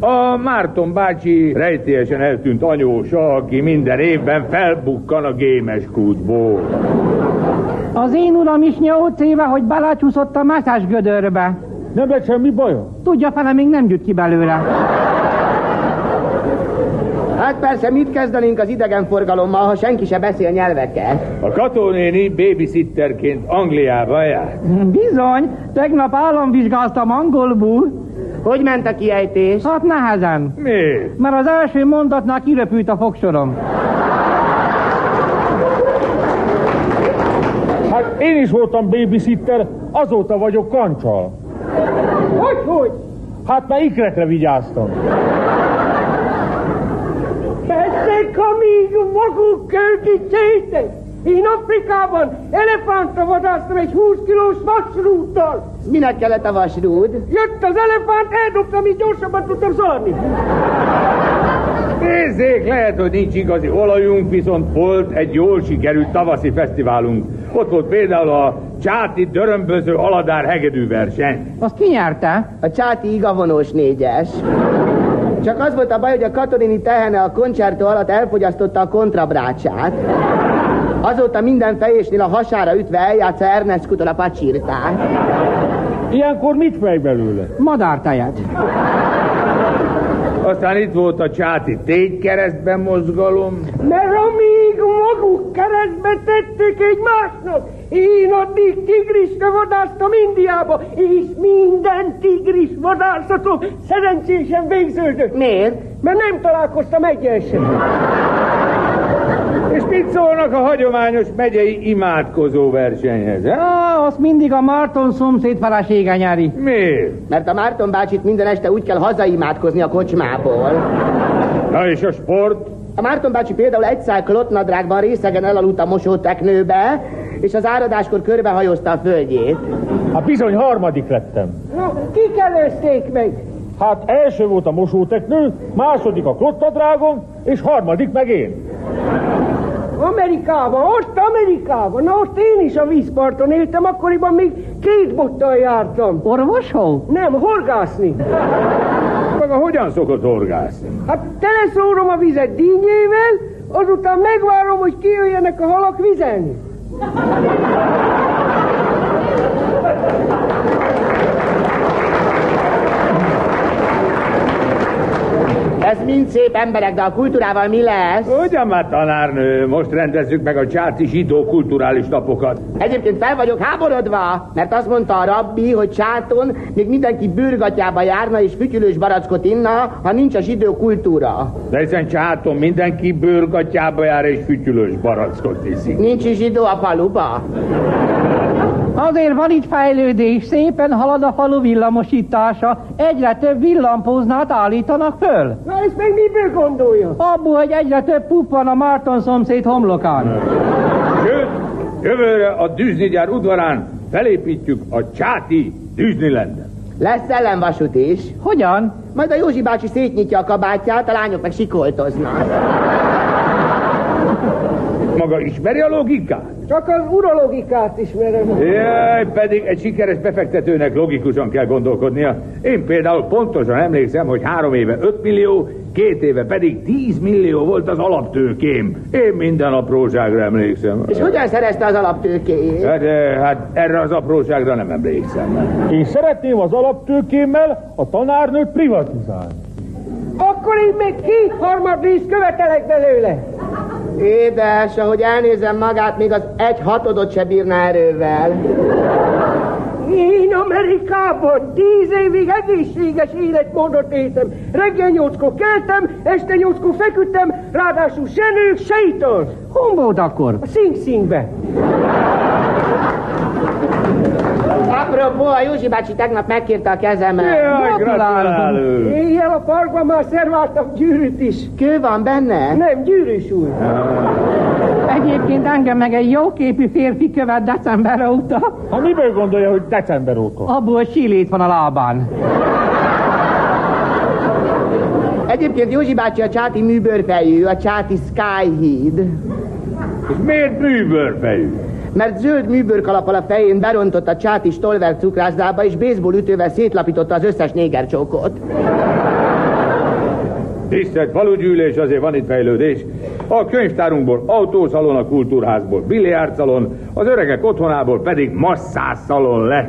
[SPEAKER 26] A Márton bácsi rejtélyesen eltűnt anyósa, aki minden évben felbukkan a gémes kútból.
[SPEAKER 28] Az én uram is nyolc éve, hogy belácsúszott a mászás gödörbe.
[SPEAKER 26] Nem lett semmi bajom?
[SPEAKER 28] Tudja fele, még nem gyűjt ki belőle.
[SPEAKER 27] Hát persze, mit kezdenénk az idegenforgalommal, ha senki se beszél nyelveket?
[SPEAKER 26] A katónéni babysitterként Angliába járt.
[SPEAKER 28] Bizony, tegnap államvizsgáztam angolból.
[SPEAKER 27] Hogy ment a kiejtés?
[SPEAKER 28] Hát nehezen.
[SPEAKER 26] Miért?
[SPEAKER 28] Mert az első mondatnál kiröpült a fogsorom.
[SPEAKER 26] Hát én is voltam babysitter, azóta vagyok kancsal.
[SPEAKER 29] Hogy, hogy?
[SPEAKER 26] Hát már ikrekre vigyáztam.
[SPEAKER 29] Ezek, amíg maguk költítsétek. Én Afrikában elefántra vadásztam egy 20 kilós vasrúttal.
[SPEAKER 27] Minek kellett a vasrúd?
[SPEAKER 29] Jött az elefánt, eldobtam, így gyorsabban tudtam szaladni.
[SPEAKER 26] Nézzék, lehet, hogy nincs igazi olajunk, viszont volt egy jól sikerült tavaszi fesztiválunk. Ott volt például a Csáti Dörömböző Aladár hegedű verseny.
[SPEAKER 28] Azt ki nyerte?
[SPEAKER 27] A Csáti igavonós négyes. Csak az volt a baj, hogy a katonini tehene a koncertó alatt elfogyasztotta a kontrabrácsát. Azóta minden fejésnél a hasára ütve eljátsza Ernest Kutor a pacsirtát.
[SPEAKER 26] Ilyenkor mit fej belőle?
[SPEAKER 28] Madártejet.
[SPEAKER 26] Aztán itt volt a Csáti Tégykeresztben mozgalom.
[SPEAKER 29] Mert amíg maguk keresztbe tették egymásnak, én addig tigrisre vadásztam Indiába, és minden tigris vadászatom szerencsésen végződött.
[SPEAKER 27] Miért?
[SPEAKER 29] Mert nem találkoztam egyen sem.
[SPEAKER 26] És mit szólnak a hagyományos megyei imádkozó versenyhez?
[SPEAKER 28] Ah, azt mindig a Márton szomszéd felesége nyeri.
[SPEAKER 26] Miért?
[SPEAKER 27] Mert a Márton bácsit minden este úgy kell hazaimádkozni a kocsmából.
[SPEAKER 26] Na és a sport?
[SPEAKER 27] A Márton bácsi például egy szál klottnadrágban részegen elaludt a mosóteknőbe, és az áradáskor körbehajózta a földjét.
[SPEAKER 26] Hát bizony harmadik lettem.
[SPEAKER 29] No, kik előzték meg?
[SPEAKER 26] Hát első volt a mosóteknő, második a klottadrágom, és harmadik meg én.
[SPEAKER 29] Amerikában, ott Amerikában. Na ott én is a vízparton éltem, akkoriban még két bottal jártam.
[SPEAKER 28] Orvoshol?
[SPEAKER 29] Nem, horgászni.
[SPEAKER 26] Maga hogyan szokott horgászni?
[SPEAKER 29] Hát teleszórom a vizet dínyével,
[SPEAKER 22] Azután megvárom, hogy kijöjjenek a halak vizelni.
[SPEAKER 27] Ez mind szép emberek, de a kultúrával mi lesz?
[SPEAKER 26] Ugyan már, tanárnő, most rendezzük meg a csáti zsidó kulturális napokat.
[SPEAKER 27] Egyébként fel vagyok háborodva, mert azt mondta a rabbi, hogy csáton még mindenki bőrgatyába járna és fütyülős barackot inna, ha nincs a zsidó kultúra.
[SPEAKER 26] De hiszen csáton mindenki bőrgatyába jár és fütyülős barackot iszik.
[SPEAKER 27] Nincs is zsidó a faluba.
[SPEAKER 28] Azért van itt fejlődés, szépen halad a falu villamosítása, egyre több villampóznát állítanak föl.
[SPEAKER 22] Na ezt meg miből gondolja?
[SPEAKER 28] Abból, hogy egyre több pup van a Márton szomszéd homlokán.
[SPEAKER 26] Sőt, jövőre a Düznigyár udvarán felépítjük a csáti Disneylandet.
[SPEAKER 27] Lesz ellenvasút is.
[SPEAKER 28] Hogyan?
[SPEAKER 27] Majd a Józsi bácsi szétnyitja a kabátját, a lányok meg sikoltoznak.
[SPEAKER 26] Maga ismeri a logikát?
[SPEAKER 22] Csak az urologikát ismerem.
[SPEAKER 26] Jaj, pedig egy sikeres befektetőnek logikusan kell gondolkodnia. Én például pontosan emlékszem, hogy három éve 5 millió, két éve pedig 10 millió volt az alaptőkém. Én minden apróságra emlékszem.
[SPEAKER 27] És hogyan szerezte az alaptőkéjét?
[SPEAKER 26] Hát, eh, hát erre az apróságra nem emlékszem.
[SPEAKER 30] Én szeretném az alaptőkémmel a tanárnőt privatizálni.
[SPEAKER 22] Akkor én még két harmad részt követelek belőle.
[SPEAKER 27] Édes, ahogy elnézem magát, még az egy hatodot se bírná erővel.
[SPEAKER 22] Én Amerikában tíz évig egészséges életmódot éltem. Reggel nyolckor keltem, este nyolckor feküdtem, ráadásul se nők, se ital.
[SPEAKER 28] Volt akkor?
[SPEAKER 22] A Sing Singbe.
[SPEAKER 27] Apropó, a Józsi bácsi tegnap megkérte a kezemet.
[SPEAKER 26] Jaj, gratulálunk.
[SPEAKER 22] Éjjel a parkban már szerváltam gyűrűt is.
[SPEAKER 27] Kő van benne?
[SPEAKER 22] Nem, gyűrűs úr.
[SPEAKER 28] Egyébként engem meg egy jóképű férfi követ december óta.
[SPEAKER 30] Ha miből gondolja, hogy december óta?
[SPEAKER 28] Abból silét van a lábán.
[SPEAKER 27] Egyébként Józsi bácsi a csáti műbőrfejű, a csáti Skyheed.
[SPEAKER 26] És miért műbőrfejű?
[SPEAKER 27] Mert zöld műbőrkalapal a fején berontott a csáti Stolver cukrászdába, és baseball ütővel szétlapította az összes négercsókot.
[SPEAKER 26] Tisztelt falugyűlés, azért van itt fejlődés. A könyvtárunkból autószalon, a kultúrházból biliárdszalon, az öregek otthonából pedig masszászalon lett.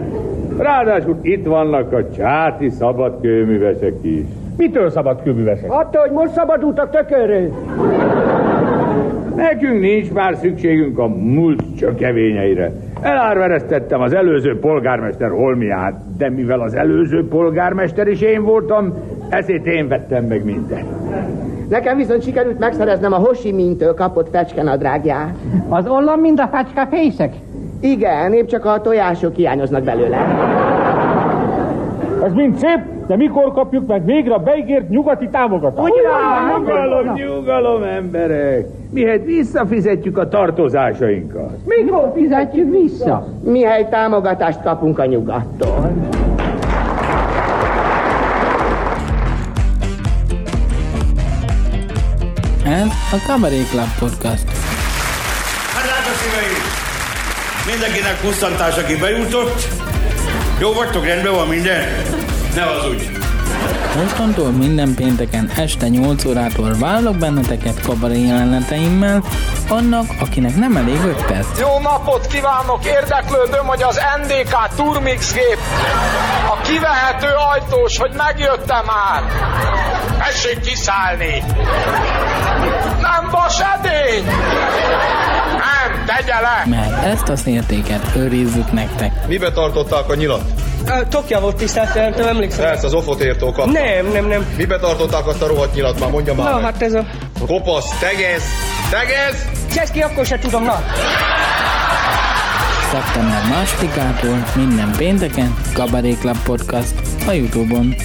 [SPEAKER 26] Ráadásul itt vannak a csáti szabadkőművesek is.
[SPEAKER 30] Mitől szabad kőművesek?
[SPEAKER 22] Attól, hogy most szabadultak tökörről.
[SPEAKER 26] Nekünk nincs már szükségünk a múlt csökevényeire. Elárveresztettem az előző polgármester holmiát, de mivel az előző polgármester is én voltam, ezért én vettem meg mindent.
[SPEAKER 27] Nekem viszont sikerült megszereznem a Hoshi Mintől kapott fecskenadrágját.
[SPEAKER 28] Az ollam mind a fecske fészek?
[SPEAKER 27] Igen, épp csak a tojások hiányoznak belőle.
[SPEAKER 30] Ez mind szép, de mikor kapjuk meg végre a beígért nyugati támogatást?
[SPEAKER 26] Ugyan, nyugalom, nyugalom, emberek! Mihet visszafizetjük a tartozásainkat.
[SPEAKER 28] Mikor fizetjük vissza?
[SPEAKER 27] Mihely támogatást kapunk a nyugattól.
[SPEAKER 1] Ez a Cabaret Club Podcast.
[SPEAKER 2] Hát drága szíveim! Mindenkinek pusztantás, aki bejutott. Jó vagytok, rendben van minden? Ne az úgy.
[SPEAKER 1] Mostantól minden pénteken este 8 órától várlak benneteket kabaré jeleneteimmel, annak, akinek nem elég 5 perc.
[SPEAKER 3] Jó napot kívánok! Érdeklődöm, hogy az NDK Turmix gép a kivehető ajtós, hogy megjöttem már. Tessék kiszállni! Nem vas edény! Nem, tegye le!
[SPEAKER 1] Mert ezt a szértéket őrizzük nektek.
[SPEAKER 4] Mibe tartották a nyilat?
[SPEAKER 5] Tokja volt tisztelt, nem emlékszem.
[SPEAKER 4] Persze, az ofotértól kapta.
[SPEAKER 5] Nem, nem, nem.
[SPEAKER 4] Mibe tartották azt a rohadt nyilat már, mondja már
[SPEAKER 5] Na,
[SPEAKER 4] meg.
[SPEAKER 5] hát ez a...
[SPEAKER 4] Kopasz, tegez, tegez!
[SPEAKER 5] Cseszki, akkor se tudom, na.
[SPEAKER 1] Szeptember másodikától minden pénteken Club Podcast a Youtube-on.